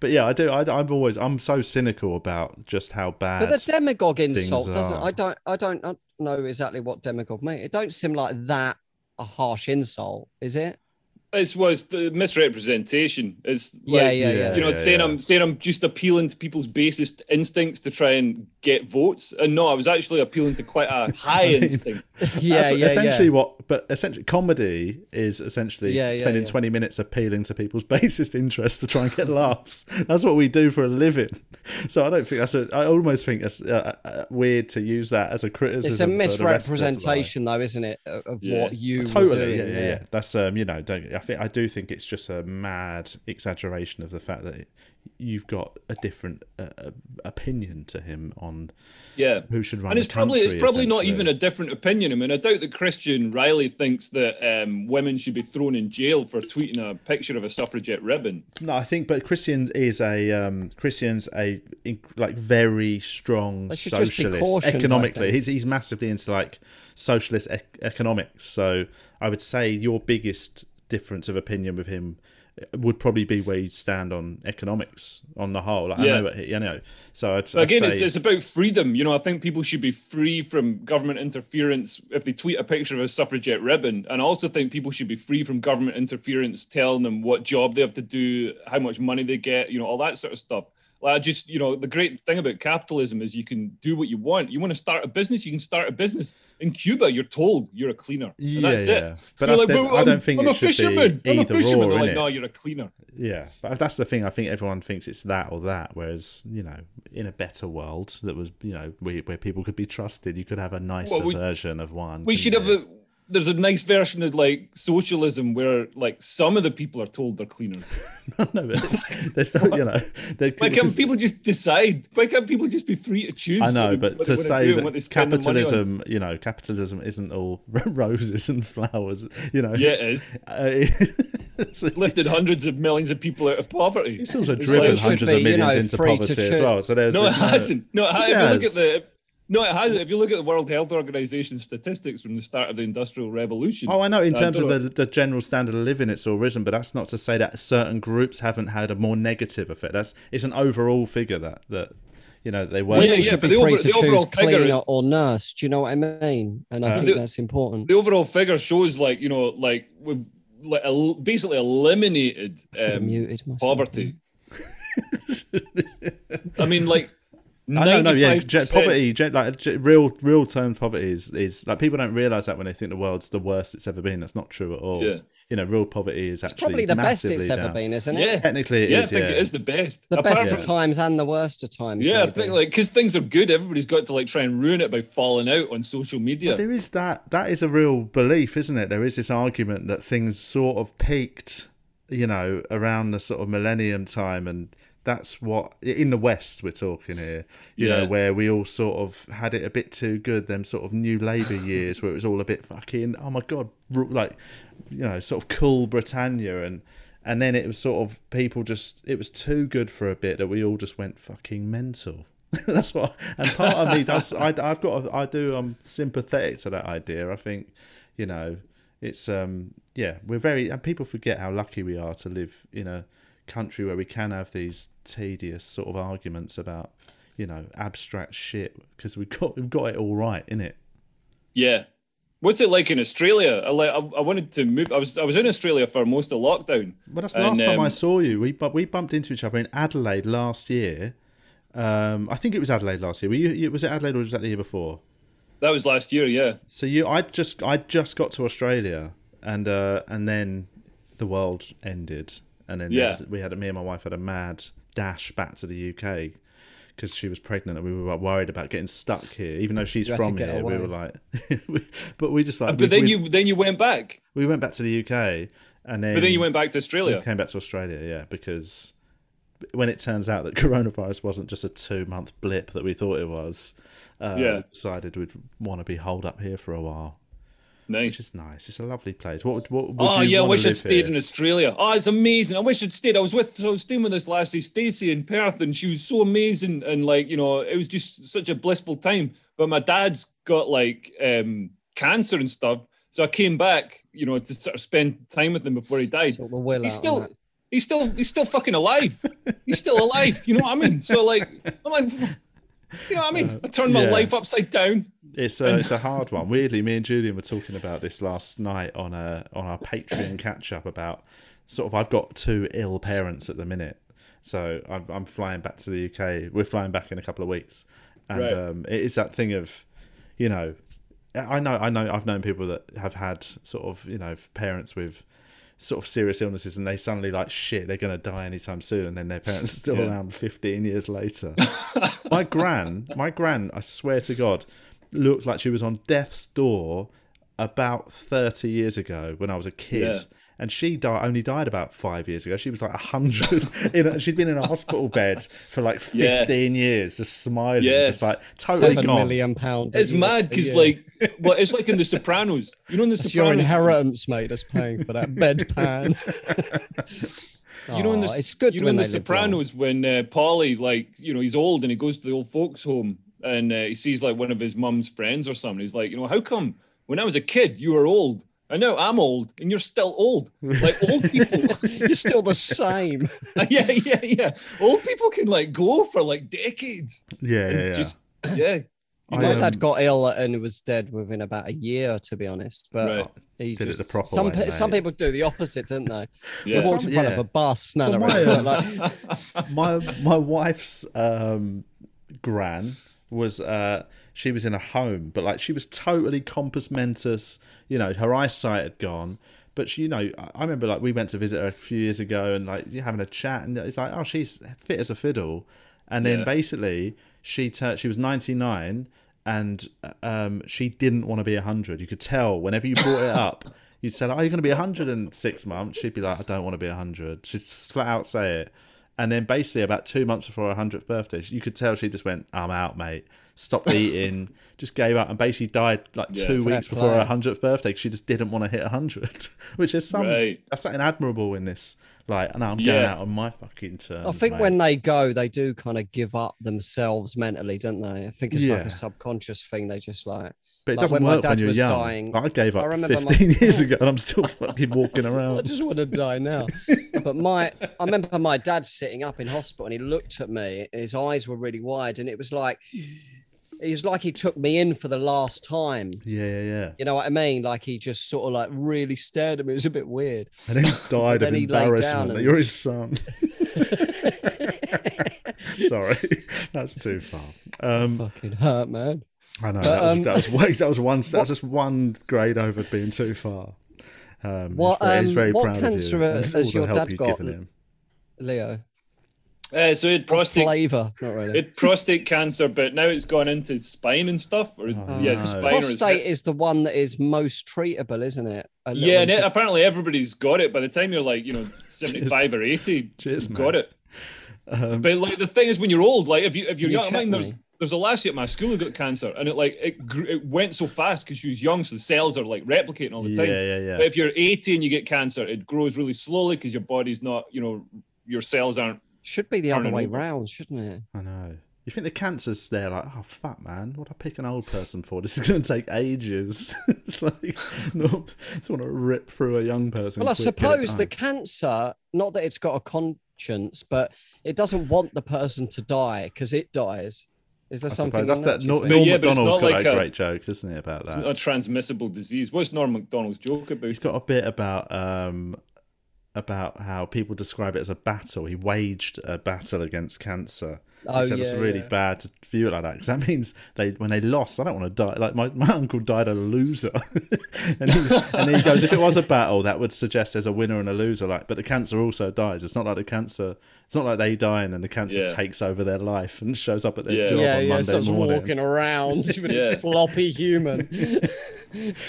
But yeah, I do. I, I'm always I'm so cynical about just how bad. But the demagogue insult doesn't. are. I don't. I don't know exactly what demagogue means. It don't seem like that a harsh insult, is it? This was the misrepresentation. It's like, Yeah, yeah, yeah. You know, Yeah, saying yeah. I'm saying I'm just appealing to people's basest instincts to try and get votes, and no, I was actually appealing to quite a high instinct. Yeah, That's yeah, essentially yeah. what but essentially comedy is essentially Yeah, spending yeah. 20 minutes appealing to people's basest interests to try and get laughs that's what we do for a living so i don't think that's a i almost think it's uh, uh, weird to use that as a criticism It's a for the rest of life. misrepresentation, though, isn't it, of, what you totally yeah, yeah yeah that's um you know don't i think i do think it's just a mad exaggeration of the fact that you've got a different uh, uh, opinion to him on Yeah. who should run and it's the probably it's probably not even a different opinion. I mean, I doubt that Christian Reilly thinks that um, women should be thrown in jail for tweeting a picture of a suffragette ribbon. No, I think, but Christian is a um, Christian's a like very strong They should just be socialist economically. He's he's massively into like socialist ec- economics. So I would say your biggest difference of opinion with him would probably be where you stand on economics on the whole. Like, Yeah. I know, you know. So I'd, I'd again, it's, it's about freedom. You know, I think people should be free from government interference if they tweet a picture of a suffragette ribbon. And I also think people should be free from government interference telling them what job they have to do, how much money they get, you know, all that sort of stuff. Like I just, you know, the great thing about capitalism is you can do what you want. You want to start a business, you can start a business. In Cuba, you're told you're a cleaner. And Yeah, that's yeah. it. But like, think- "Well, I don't I'm- think I'm it a fisherman. I'm a fisherman. or, They're like, innit? no, you're a cleaner. Yeah, but that's the thing. I think everyone thinks it's that or that. Whereas, you know, in a better world that was, you know, where, where people could be trusted, you could have a nicer Well, we- version of one. We should couldn't have a. There's a nice version of like socialism where like some of the people are told they're cleaners. no, but there's no, you know, there Why can't people just decide? Why can't people just be free to choose? I know, they- but what to they say do and what they that spend their money on? capitalism, you know, capitalism isn't all roses and flowers. You know, Yeah, it it's- uh, it's, lifted hundreds of millions of people out of poverty. it's also It's driven like- hundreds be, of you millions know, into poverty as well. So there's No, it there's no- hasn't. No, it has. Yes, if you look at the no, it has. If you look at the World Health Organization statistics from the start of the Industrial Revolution. Oh, I know. In terms of the, the general standard of living, it's all risen, but that's not to say that certain groups haven't had a more negative effect. That's it's an overall figure that that you know they were. Well, Women yeah, should but be the free over- to the overall choose figure cleaner is- or nurse. Do you know what I mean? And I Uh, think The- that's important. the overall figure shows like you know like we've like el- basically eliminated um, muted poverty. I mean, like. I don't know. Yeah, 95% gen- poverty, gen- like ge- real, real term poverty is is like people don't realize that when they think the world's the worst it's ever been. That's not true at all. Yeah. You know, real poverty is actually Probably the best it's massively ever been, isn't it? Yeah. Technically, it yeah, is, I think yeah. it is the best. The Apart best from- of times and the worst of times. Yeah, I think like because things are good, everybody's got to like try and ruin it by falling out on social media. There is that. That is a real belief, isn't it? There is this argument that things sort of peaked, you know, around the sort of millennium time, and that's what in the West we're talking here. You know, where we all sort of had it a bit too good. Them sort of new Labour years, where it was all a bit fucking. Oh my god, like, you know, sort of cool Britannia and. And then it was sort of people just it was too good for a bit that we all just went fucking mental. That's what, and part of me does. I, I've got, a, I do. I'm sympathetic to that idea. I think, you know, it's um, yeah, we're very, and people forget how lucky we are to live in a country where we can have these tedious sort of arguments about, you know, abstract shit because we've got, we've got it all right, in it. Yeah. What's it like in Australia? I, like, I, wanted to move. I was I was in Australia for most of lockdown. Well, that's the And, last time I um, saw you. We but we bumped into each other in Adelaide last year. Um, I think it was Adelaide last year. Were you, you? Was it Adelaide or was that the year before? That was last year. Yeah. So you, I just, I just got to Australia, and uh, and then the world ended, and then Yeah. we had me and my wife had a mad dash back to the UK because she was pregnant, and we were worried about getting stuck here, even though she's You had to from get here. We were like, but we just like, But we, then we, you then you went back. we went back to the UK, and then But then you went back to we Australia. came back to Australia, yeah, because when it turns out that coronavirus wasn't just a two month blip that we thought it was, uh, Yeah. we decided we'd want to be holed up here for a while. Which Nice. is nice. It's a lovely place. What would what would Oh you yeah, I wanna wish I'd stayed here? in Australia. Oh, it's amazing. I wish I'd stayed. I was with I was staying with this lassie, Stacey in Perth, and she was so amazing. And like, you know, it was just such a blissful time. But my dad's got like um cancer and stuff. So I came back, you know, to sort of spend time with him before he died. Sort the will He's still he's still he's still fucking alive. He's still alive. You know what I mean? So like I'm like you know what I mean? I turned my yeah. life upside down. It's a, it's a hard one. Weirdly, me and Julian were talking about this last night on a on our Patreon catch up about sort of I've got two ill parents at the minute, so I'm I'm flying back to the UK. We're flying back in a couple of weeks, and Right. um, it is that thing of, you know, I know I know I've known people that have had sort of you know parents with sort of serious illnesses and they suddenly like shit they're going to die anytime soon and then their parents are still Yeah. around 15 years later my gran my gran i swear to god looked like she was on death's door about 30 years ago when i was a kid Yeah. and she died only died about five years ago she was like 100 in a, she'd been in a hospital bed for like 15 years just smiling Yes. just like totally Seven gone million pound. It's mad because like well, it's like in the Sopranos. You know in the It's your Sopranos. inheritance, mate, that's paying for that bedpan. You know, in the, it's good You know, when in the they live. Sopranos, when uh, Paulie, like, you know, he's old and he goes to the old folks' home and uh, he sees like one of his mum's friends or something. He's like, you know, how come when I was a kid you were old I know I'm old, and you're still old. Like old people. You're still the same. yeah, yeah, yeah. Old people can like go for like decades. Yeah, and yeah, yeah. Just yeah. I, My um, dad got ill and was dead within about a year, to be honest. But Right. he Did it the proper some way, pe- some people do the opposite, don't they? Yeah. They walked Some- in front yeah. of a bus. No, Well, no, my, right. uh, like, my my wife's um, gran was uh, she was in a home, but like she was totally compos mentis. You know, her eyesight had gone. But she, you know, I remember like we went to visit her a few years ago, and like you're having a chat, and it's like, oh, she's fit as a fiddle. And then Yeah. basically, she turned. She was 99, and um, she didn't want to be 100. You could tell whenever you brought it up. You'd say, "Oh, you're going to be 100 in six months." She'd be like, "I don't want to be 100." She'd flat out say it. And then basically about two months before her 100th birthday, you could tell she just went, I'm out, mate. Stopped eating, just gave up, and basically died like Yeah. two Fair weeks before her play. 100th birthday 'cause she just didn't want to hit 100, which is some, Right. that's something admirable in this. Like, no, I'm going out on my fucking turn. I think mate. when they go, they do kind of give up themselves mentally, don't they? I think it's like a subconscious thing. They just like but it like doesn't work when you're young. dying, I gave up I up remember my- 15 years ago and I'm still fucking walking around. I just want to die now. But my, I remember my dad sitting up in hospital and he looked at me. And his eyes were really wide, and it was like, it was like he took me in for the last time. Yeah, yeah, yeah. You know what I mean? Like he just sort of like really stared at me. It was a bit weird. And then he died Then of embarrassment down and- you're his son. Sorry, that's too far. Um, Fucking hurt, man. I know But, that, was, um, that was way, that was one that was just one grade over being too far. Um, What, he's very, he's um, very what proud cancer, of you. uh, and has your help dad got? given him. Leo. Uh, so he had prostate Flavor, not really. it prostate cancer, but now it's gone into spine and stuff. Or Oh, yeah, no. spine Prostate hips. is the one that is most treatable, isn't it? A little Yeah, and it, apparently everybody's got it. By the time you're like, you know, 75 or 80, Cheers, you've got it. Um, But like the thing is, when you're old, like if you if you're You young, I mean, there's me. There's a lassie at my school who got cancer, and it like it gr- it went so fast because she was young, so the cells are like replicating all the time. yeah, yeah. But if you're 80 and you get cancer, it grows really slowly because your body's not, you know, your cells aren't. Should be the other way over. round, shouldn't it? I know. You think the cancer's there? Like, oh fuck, man, what I pick an old person for? This is going to take ages. it's like, no, just want to rip through a young person. Well, I quick, suppose the cancer, not that it's got a conscience, but it doesn't want the person to die because it dies. Is there I something? that's that, that. do you Nor- think? Norm yeah, but it's Macdonald's not got like a a- great joke, isn't it, about It's that? not a transmissible disease. What's Norm Macdonald's joke about? He's got a bit about um about how people describe it as a battle. He waged a battle against cancer. He Oh, said it's really yeah. bad to view it like that because that means they when they lost. I don't want to die. Like my, my uncle died a loser, and, he, and he goes, if it was a battle, that would suggest there's a winner and a loser. Like, but the cancer also dies. It's not like the cancer. It's not like they die and then the cancer Yeah. takes over their life and shows up at their Yeah. job yeah, on yeah, Monday starts morning. walking around with Yeah. a floppy human.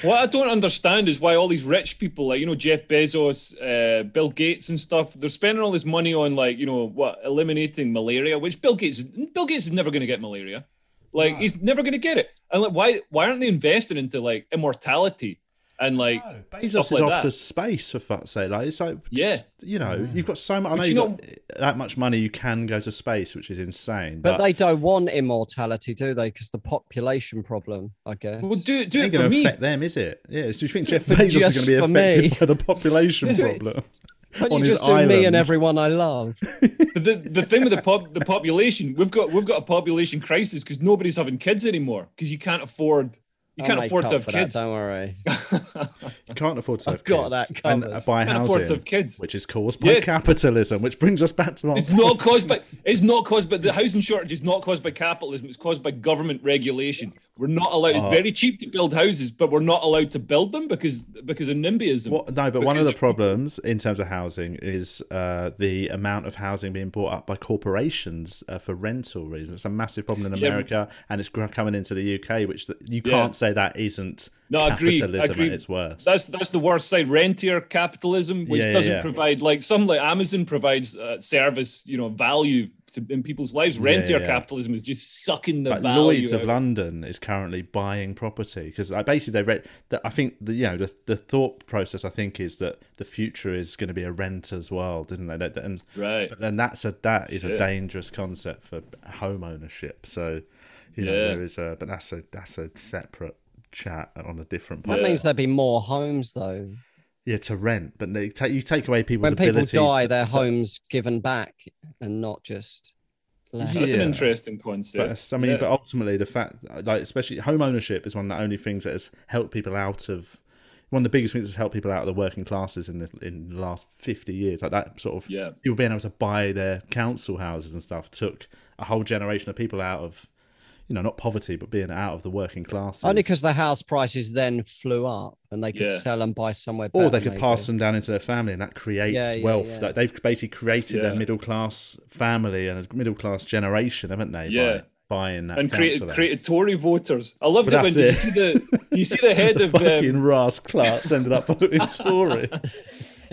What I don't understand is why all these rich people, like you know Jeff Bezos, uh, Bill Gates, and stuff, they're spending all this money on like you know what eliminating malaria, which Bill Gates, Bill Gates is never going to get malaria, like he's never going to get it. And like, why why aren't they investing into like immortality and like Bezos stuff is like off that? to space for fuck's sake. Like it's like Yeah. you know, you've got so much. I know But you've you got that much money. You can go to space, which is insane. But But, they don't want immortality, do they? Because the population problem, I guess. Well, do do it it for me. affect them, is it? Yeah. So you think Jeff For Bezos is going to be affected me. by the population problem? Can't on you his just do me and everyone I love? The the thing with the pop the population, we've got we've got a population crisis because nobody's having kids anymore because you can't afford you can't afford to have for that, kids. don't worry. You can't afford to have I've got kids. that and covered. uh, buy Can't afford to have kids. which is caused by Yeah. capitalism. Which brings us back to our It's not caused by it's not caused by the housing shortage is not caused by capitalism. It's caused by government regulation. We're not allowed. Oh. It's very cheap to build houses, but we're not allowed to build them because because of NIMBYism. Well, no, but one of the problems in terms of housing is uh, the amount of housing being bought up by corporations uh, for rental reasons. It's a massive problem in Yeah, America, and it's coming into the UK, which th- you Yeah. can't say that isn't No, I agree, I capitalism agree. at its worst. That's that's the worst side. Rentier capitalism, which Yeah, yeah, doesn't yeah. provide like some like Amazon provides uh, service, you know, value to, in people's lives. Rentier yeah. capitalism is just sucking the like value. Lloyd's of. London is currently buying property because I basically they read that I think the you know the, the thought process I think is that the future is going to be a renter's world, isn't it? That- And Right. but then that's a that is a dangerous concept for home ownership. So you know Yeah. there is a but that's a that's a separate chat on a different point. That means there'd be more homes though. Yeah, to rent, but they take you take away people's When people ability die, to- their to- homes given back and not just left. That's an interesting But concept. it's- I mean, Yeah. but ultimately, the fact, like, especially home ownership, is one of the only things that has helped people out of one of the biggest things that's helped people out of the working classes in the in the last fifty years. Like that sort of Yeah. people being able to buy their council houses and stuff took a whole generation of people out of, you know, not poverty, but being out of the working classes. Only because the house prices then flew up and they could Yeah. sell and buy somewhere better. or they could maybe. pass them down into their family, and that creates Yeah, yeah, wealth. yeah. Like they've basically created their Yeah. middle class family and a middle class generation, haven't they? Yeah. by buying that and created council created house. Tory voters. I loved But it when that's did you it. see the you see the head of Fucking um, Ross Clarks ended up voting Tory.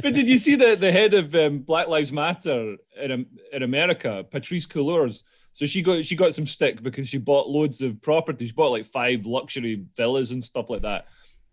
but did you see the the head of um, Black Lives Matter in in America, Patrisse Cullors? So she got she got some stick because she bought loads of property. She bought like five luxury villas and stuff like that,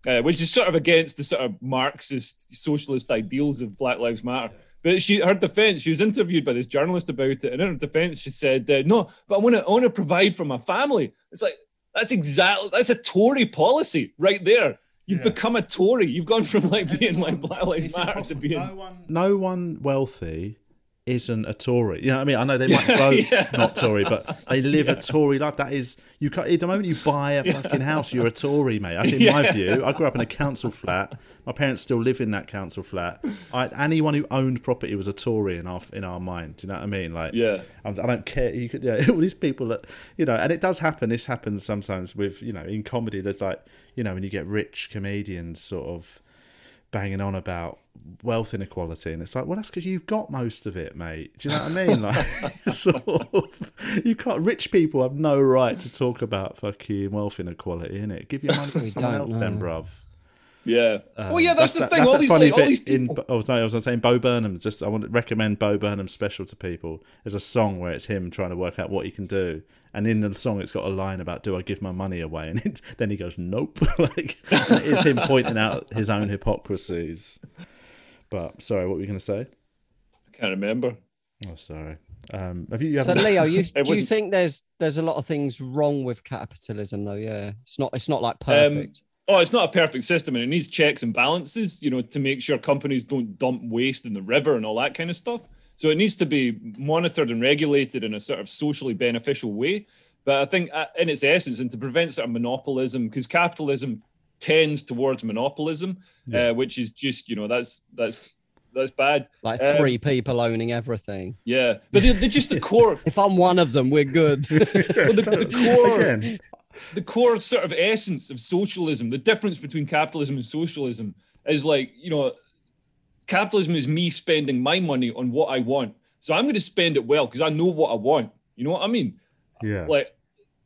uh, which is sort of against the sort of Marxist socialist ideals of Black Lives Matter. But she, her defense, she was interviewed by this journalist about it, and in her defense, she said, uh, "No, but I want to, I want to provide for my family." It's like that's exactly that's a Tory policy right there. You've Yeah. become a Tory. You've gone from like being like Black Lives Matter to being one, no one wealthy isn't a Tory. You know what I mean? I know they might vote Yeah. not Tory, but they live a Tory life. That is, you can't, the moment you buy a fucking house, you're a Tory, mate. That's in my view. I grew up in a council flat. My parents still live in that council flat. I, anyone who owned property was a Tory in our in our mind. Do you know what I mean? Like, Yeah. I, I don't care. You could, yeah, all these people that you know, and it does happen. This happens sometimes with you know in comedy. There's like you know when you get rich comedians sort of banging on about wealth inequality, and it's like, well, that's because you've got most of it, mate. Do you know what I mean? Like, sort of, you can't. Rich people have no right to talk about fucking wealth inequality, in it Give your money to We someone don't else, then, bruv. Yeah. Um, oh yeah, that's, the thing. that's all these, funny like, all bit these in. people. Oh, sorry, I was saying Bo Burnham. Just I want to recommend Bo Burnham's special to people. There's a song where it's him trying to work out what he can do, and in the song it's got a line about "Do I give my money away?" And it, then he goes, "Nope." like that is him pointing out his own hypocrisies. But sorry, what were you going to say? I can't remember. Oh, sorry. Um, have you? you So Leo, you do you wasn't- think there's there's a lot of things wrong with capitalism though? Yeah, it's not it's not like perfect. Oh, it's not a perfect system, and it needs checks and balances. You know, to make sure companies don't dump waste in the river and all that kind of stuff. So it needs to be monitored and regulated in a sort of socially beneficial way. But I think, uh, in its essence, and to prevent sort of monopolism, because capitalism tends towards monopolism, uh, which is just you know that's that's that's bad. like um, three people owning everything. Yeah, but they're, they're just the core. If I'm one of them, we're good. well, the, the core Again, the core sort of essence of socialism, the difference between capitalism and socialism is like, you know, capitalism is me spending my money on what I want. So I'm going to spend it well because I know what I want. You know what I mean? yeah. Like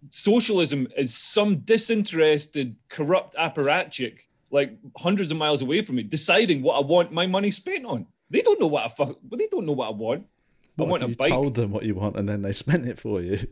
socialism is some disinterested, corrupt apparatchik, like hundreds of miles away from me, deciding what I want my money spent on. They don't know what I fuck, but they don't know what I want. I What want if a you bike. told them what you want and then they spent it for you?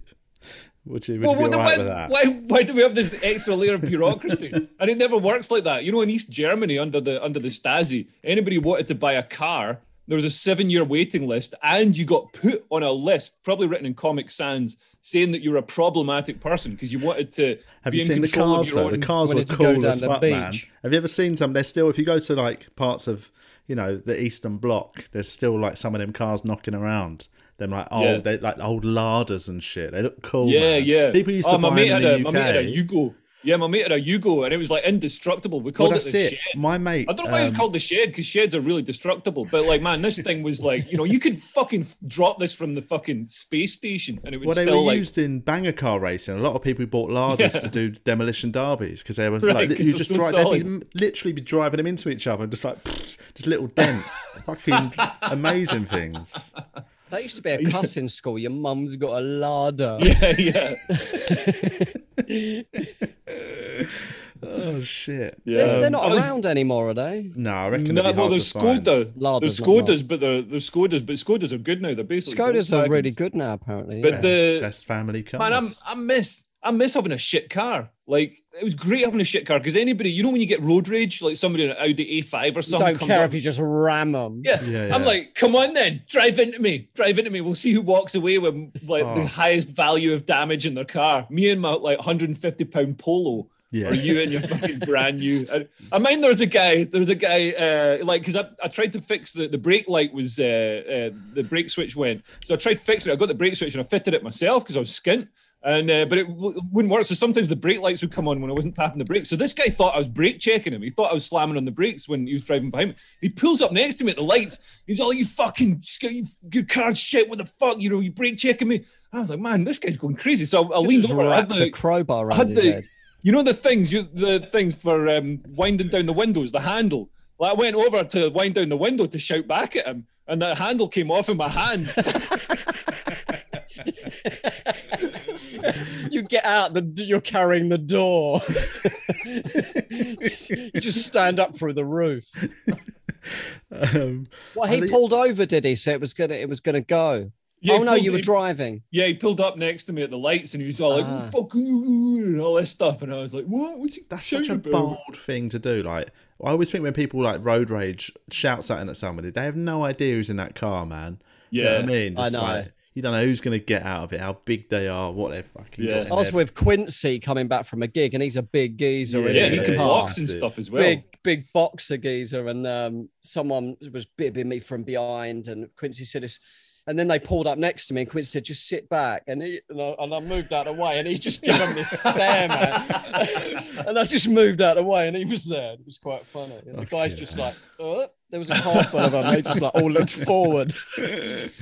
Would you, would Well, you what be the- alright why, with why, why do we have this extra layer of bureaucracy? and it never works like that. You know, in East Germany under the under the Stasi, anybody wanted to buy a car, there was a seven-year waiting list, and you got put on a list, probably written in Comic Sans, saying that you're a problematic person because you wanted to Have be you in seen the cars though? The cars were wanted to go cool down as fuck, man. Have you ever seen some? They're still, if you go to like parts of, you know, the Eastern Bloc, there's still like some of them cars knocking around. Them like old, Yeah. they like old Ladas and shit. They look cool. Yeah, man. yeah. People used oh, to my buy mate them had in a the my mate had a Yugo. Yeah, my mate had a Yugo, and it was like indestructible. We well, called it the it. shed. My mate. I don't know why um, it's called the shed because sheds are really destructible. But like, man, this thing was like, you know, you could fucking drop this from the fucking space station and it would Well, they still were like. used in banger car racing. A lot of people bought Ladas Yeah. to do demolition derbies because they were Right, like you just so drive, be, literally be driving them into each other, just like just little dent. Fucking amazing things. That used to be a cuss in school. Your mum's got a Lada. yeah, yeah, Oh shit. yeah. They're, they're um, not was- around anymore, are they? No, I reckon. No, it'd well, hard there's to find. Skoda. Lada's There's Skodas, but they're, there's Skodas, but Skodas are good now. They're basically Skodas are really good now, apparently. But yeah. the Best family cars. man, I'm I miss I miss having a shit car. Like it was great having a shit car because anybody, you know, when you get road rage, like somebody in an Audi A5 or something, don't comes care up, if you just ram them. Yeah. Yeah, I'm like, come on then, drive into me, drive into me. We'll see who walks away with like Oh. the highest value of damage in their car. Me and my like 150 pound polo Yeah. Or you and your fucking brand new. I, I mind there was a guy. There was a guy uh, like because I, I tried to fix the the brake light was uh, uh, the brake switch went. So I tried fixing it. I got the brake switch and I fitted it myself because I was skint. And uh, but it w- wouldn't work. So sometimes the brake lights would come on when I wasn't tapping the brakes. So this guy thought I was brake checking him. He thought I was slamming on the brakes when he was driving behind me. He pulls up next to me at the lights. He's all, "You fucking you good car shit! What the fuck? You know, you brake checking me?" I was like, "Man, this guy's going crazy." So I, I leaned over. I had the- a crowbar I had his the- head. you know the things, you the things for um, winding down the windows, the handle. Well, I went over to wind down the window to shout back at him, and the handle came off in my hand. You get out, the you're carrying the door. you just stand up through the roof. Um, Well, he think- pulled over, did he? So it was gonna, it was gonna go. Yeah, oh no, pulled- you were he- driving. Yeah, he pulled up next to me at the lights, and he was all like, Ah. "Fuck you," and all this stuff, and I was like, "What? What's he that's such a about?" bold thing to do. Like, I always think when people like road rage shout something at somebody, they have no idea who's in that car, man. You know Yeah, what I mean? I Just know. like, you don't know who's going to get out of it, how big they are, what they're fucking. Yeah. got I was their- with Quincy coming back from a gig, and he's a big geezer. Yeah, yeah, he can box and stuff as well. big big boxer geezer and um someone was bibbing me from behind and quincy said this and then they pulled up next to me and quincy said just sit back. And, he, and, I, and I moved out of the way and he just gave him this stare man. And i just moved out of the way and he was there. It was quite funny. And the guy's just like uh, there was a car full of them. They just like all looked forward.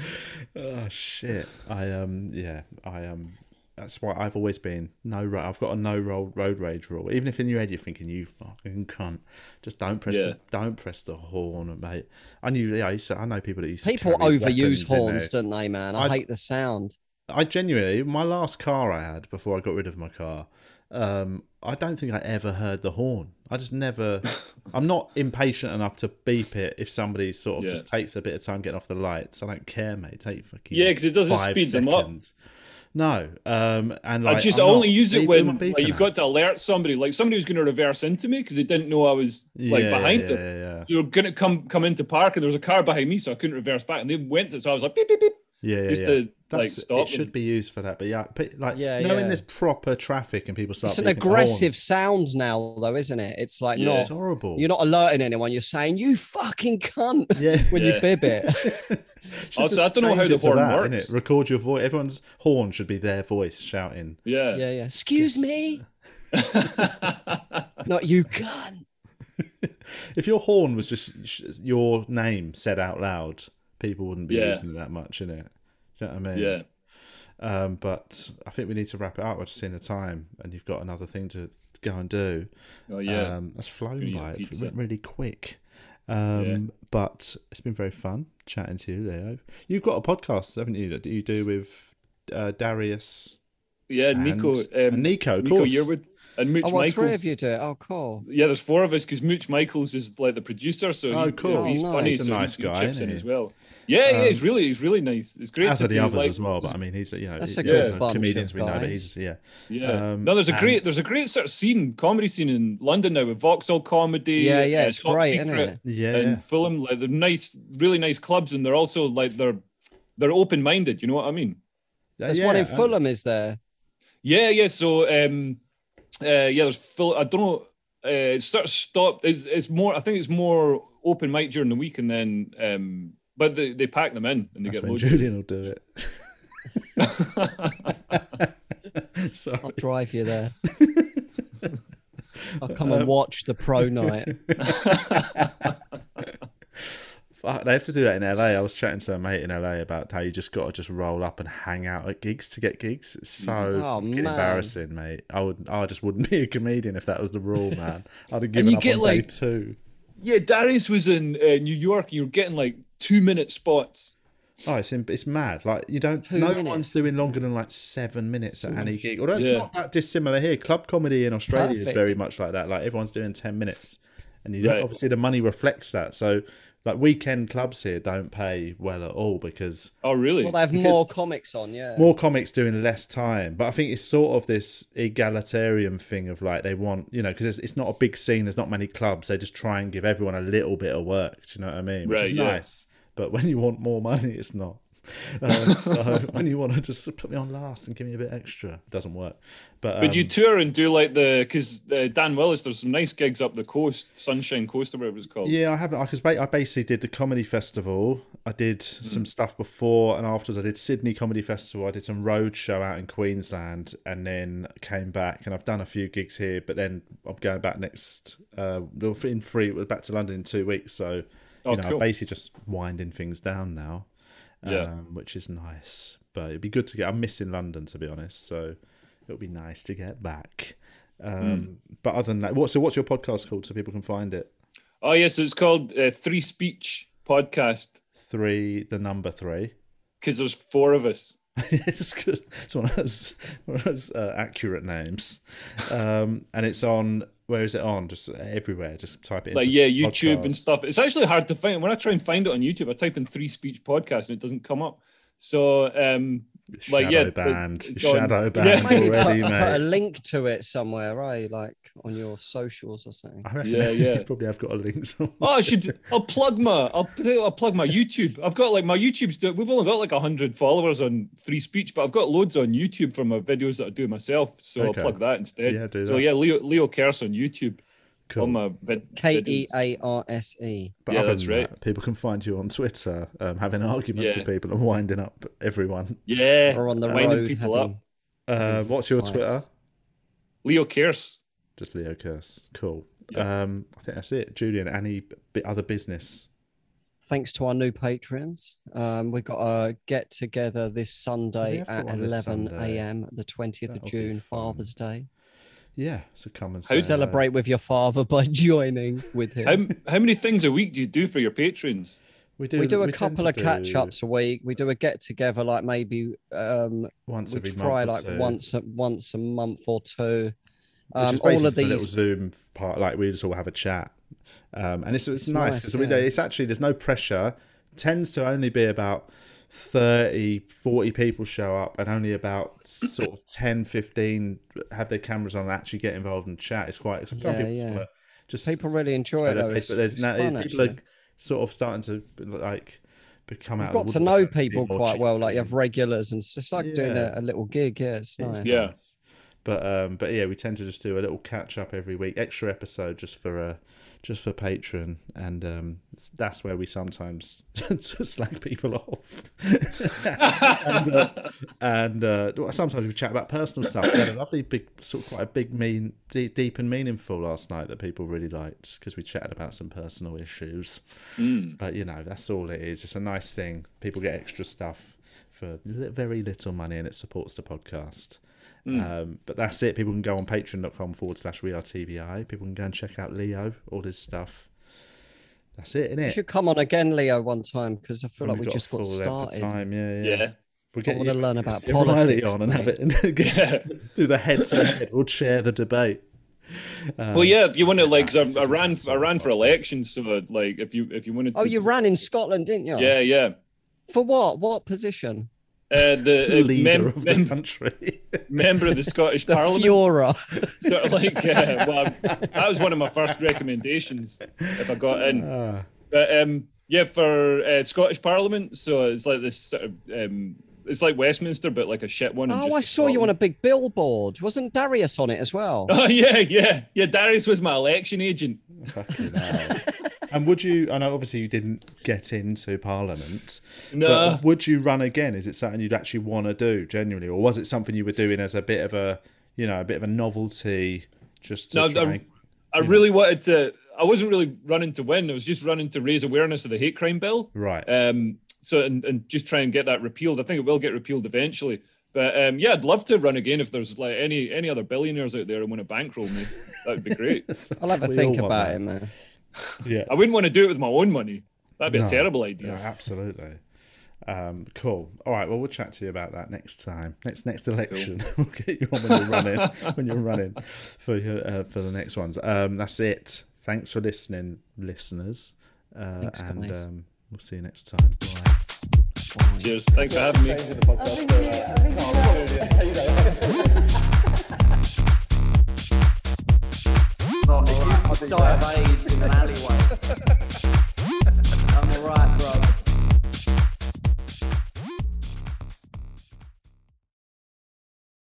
Oh shit! I um yeah I um that's why I've always been no ro- I've got a no roll road rage rule. Even if in your head you're thinking you fucking cunt, just don't press Yeah. the don't press the horn, mate. I knew yeah I, used to, I know people that used people to carry overuse horns don't they man i I'd- hate the sound I genuinely, my last car I had before I got rid of my car, um, I don't think I ever heard the horn. I just never. I'm not impatient enough to beep it if somebody sort of Yeah. just takes a bit of time getting off the lights. I don't care, mate. Take fucking Yeah, 'cause it doesn't five speed them up. No, um, and I like, just I'm only use it when like, you've got to alert somebody, like somebody was going to reverse into me because they didn't know I was like Yeah, behind yeah, them. yeah, yeah. They were going to come come into park, and there was a car behind me, so I couldn't reverse back, and they went to. So I was like, beep beep beep. Yeah, yeah, just yeah. to, like, stop It should be used for that, but yeah, pe- like Yeah, knowing yeah. there's proper traffic and people start. it's an beeping the aggressive sound now though isn't it it's like Yeah. not It's horrible. You're not alerting anyone. You're saying you fucking cunt Yeah. when Yeah. you bib it. Also, I don't know how the it horn that, works. innit? Record your voice. Everyone's horn should be their voice shouting. Yeah. yeah, yeah. Excuse me. not you cunt. If your horn was just sh- your name said out loud, people wouldn't be Yeah. using it that much, in it. Do you know what I mean? Yeah. Um, but I think we need to wrap it up. I've just seen the time, and you've got another thing to go and do. Oh yeah. Um, that's flown by. It went really quick. Um, Yeah. But it's been very fun chatting to you, Leo. You've got a podcast, haven't you? That you do with uh, Darius yeah. Nico. Um, Nico, of Nico course. Yearwood and Mooch Oh, well, three Michaels. of you do it. Oh, cool. Yeah, there's four of us because Mooch Michaels is like the producer, so Oh, he- cool. he's Oh, funny. nice. He's a so nice he, guy, he chips isn't in he? as well. Yeah, yeah, Um, he's really, he's really nice. It's great. As to are the be, others like- as well, but I mean, he's you know, That's a good those are bunch comedians of we know, but he's yeah. Yeah. Um, no, there's a and- great, there's a great sort of scene, comedy scene in London now with Vauxhall Comedy. Yeah, yeah, uh, it's Top great, Secret, isn't it? Yeah, and yeah. Fulham. Like they're nice, really nice clubs, and they're also like they're they're open minded. You know what I mean? There's yeah, one in um, Fulham, is there? Yeah, yeah. So, um, uh, yeah, there's Phil. I don't know. Uh, it's sort of stopped. It's, it's more. I think it's more open mic during the week, and then, um, but they, they pack them in and they That's get when loads. Julian will do it. Sorry. I'll drive you there. I'll come and watch the pro night. Fuck, they have to do that in LA. I was chatting to a mate in LA about how you just got to just roll up and hang out at gigs to get gigs. It's so Oh, embarrassing, mate. I would, I just wouldn't be a comedian if that was the rule, man. I'd have given you up get, on like- day two. Yeah, Darius was in uh, New York. You're getting like two minute spots. Oh, it's in, it's mad. Like you don't. Two no minutes. one's doing longer than like seven minutes at any gig. Although it's Yeah. not that dissimilar here. Club comedy in Australia is very much like that. Like everyone's doing ten minutes, and you don't, Right. obviously the money reflects that. So like weekend clubs here don't pay well at all because Oh, really? Well, they have more comics on, yeah. more comics doing less time. But I think it's sort of this egalitarian thing of like they want, you know, because it's, it's not a big scene. There's not many clubs. They just try and give everyone a little bit of work. Do you know what I mean? Which Right, is yeah. nice. But when you want more money, it's not. Uh, so when you want to just put me on last and give me a bit extra, it doesn't work. But, But you um, tour and do like the because uh, Dan Willis, there's some nice gigs up the coast, Sunshine Coast or whatever it's called. Yeah, I haven't because I basically did the comedy festival. I did some stuff before and afterwards. I did Sydney Comedy Festival. I did some road show out in Queensland, and then came back. And I've done a few gigs here, but then I'm going back next uh, in free back to London in two weeks. So Oh, you know, cool. I'm basically just winding things down now, um, Yeah. which is nice. But it'd be good to get. I'm missing London to be honest, so it'll be nice to get back. Um, But other than that, what so what's your podcast called so people can find it? Oh yes, it's called uh, Three Speech Podcast Three, the number three. because there's four of us. it's good. It's one of those, one of those uh, accurate names, um, and it's on. Where is it on? Just everywhere. Just type it. Like yeah, YouTube and stuff. It's actually hard to find. When I try and find it on YouTube, I type in Three Speech Podcast and it doesn't come up. So um, like Shadow yeah, it's- banned. it's Shadow on- banned Yeah. Already, put, put a link to it somewhere, right? Like on your socials or something. I Yeah, yeah. you probably have got a link somewhere. Oh, I should. I'll plug my. I'll, I'll plug my YouTube. I've got like my YouTube's. do- We've only got like hundred followers on Free Speech, but I've got loads on YouTube from my videos that I do myself. So Okay. I'll plug that instead. Yeah, do that. So yeah, Leo Leo Kearse on YouTube. Cool. On my vid- K E videos. A R S E. But Yeah, other that's than right. that, people can find you on Twitter, um, having arguments Yeah. with people and winding up everyone. Yeah, Or on the winding road people having. up. Uh, what's your fights. Twitter? Leo Kearse. Just Leo Kearse. Cool. Yeah. Um, I think that's it. Julian, any b- other business? Thanks to our new patrons, um, we've got a get together this Sunday at 11 a.m. the 20th of That'll be June. Father's Day. Yeah, so come and How- Celebrate with your father by joining with him. How how many things a week do you do for your patrons? We do. we do a tend couple to of catch ups a week. We do a get together, like maybe um, once we every try month or like two, once a, once a month or two. Um, all of just a little these, Zoom part. Like we just all have a chat, um, and it's, it's, It's nice nice, because we do. It's actually there's no pressure. Tends to only be about 30, 40 people show up, and only about sort of 10, 15 have their cameras on and actually get involved and chat. It's quite. Some Yeah, people just yeah. just people really enjoy it. Though. paste, It's, but there's it's no, fun, people actually. are sort of starting to like become out. We've of got to know woodwork a bit people quite well. Like you have regulars, and it's just like doing a, a little gig. Yeah, it's It's nice. Yeah. But um, but yeah, we tend to just do a little catch up every week, extra episode just for uh, just for patron, and um, that's where we sometimes slag people off. and uh, and uh, sometimes we chat about personal stuff. We had a lovely big, sort of quite a big, mean, deep, deep and meaningful last night that people really liked because we chatted about some personal issues. Mm. But you know, that's all it is. It's a nice thing. People get extra stuff for very little money, and it supports the podcast. Um, but that's it. People can go on patreon.com forward slash we are TBI. People can go and check out Leo, all his stuff. That's it, You innit? should come on again, Leo, one time because I feel When like we we've just got full length of started. Time. Yeah, yeah. Yeah. We'll I want to learn about get Reilly politics. on and have it and do the head to head. We'll share the debate. Well, yeah. If you want to, like, 'cause I, I ran, I ran for elections, so like, if you if you wanted, to, Oh, you ran in Scotland, didn't you? Yeah, yeah. For what? What position? Uh, the uh, Leader mem- of the country. member of the Scottish The Parliament. Führer. sort of like uh, well, that was one of my first recommendations if I got in. Ah. But um, yeah, for uh, Scottish Parliament, so it's like this sort of um, it's like Westminster, but like a shit one. Oh, I saw you on a big billboard. Wasn't Darius on it as well? Oh yeah, yeah, yeah. Darius was my election agent. Fucking hell. And would you? I know obviously you didn't get into Parliament. No. But would you run again? Is it something you'd actually want to do genuinely, or was it something you were doing as a bit of a, you know, a bit of a novelty, just to No, try? I, and- I really wanted to. I wasn't really running to win. I was just running to raise awareness of the hate crime bill. right. Um, so and, and just try and get that repealed. I think it will get repealed eventually. But um, yeah, I'd love to run again if there's like any any other billionaires out there who want to bankroll me. That'd be great. I'll have a We think about that. it, man. Yeah. I wouldn't want to do it with my own money. That'd be No. a terrible Yeah, idea. absolutely. Um, cool. All right. Well, we'll chat to you about that next time. Next next election, we'll get you on when you're running. when you're running for your uh, for the next ones. Um, that's it. Thanks for listening, listeners. Uh, Thanks, and um, we'll see you next time. Bye. Cheers. Thanks for having me. From the used to die of AIDS in an alleyway. I'm alright, bro.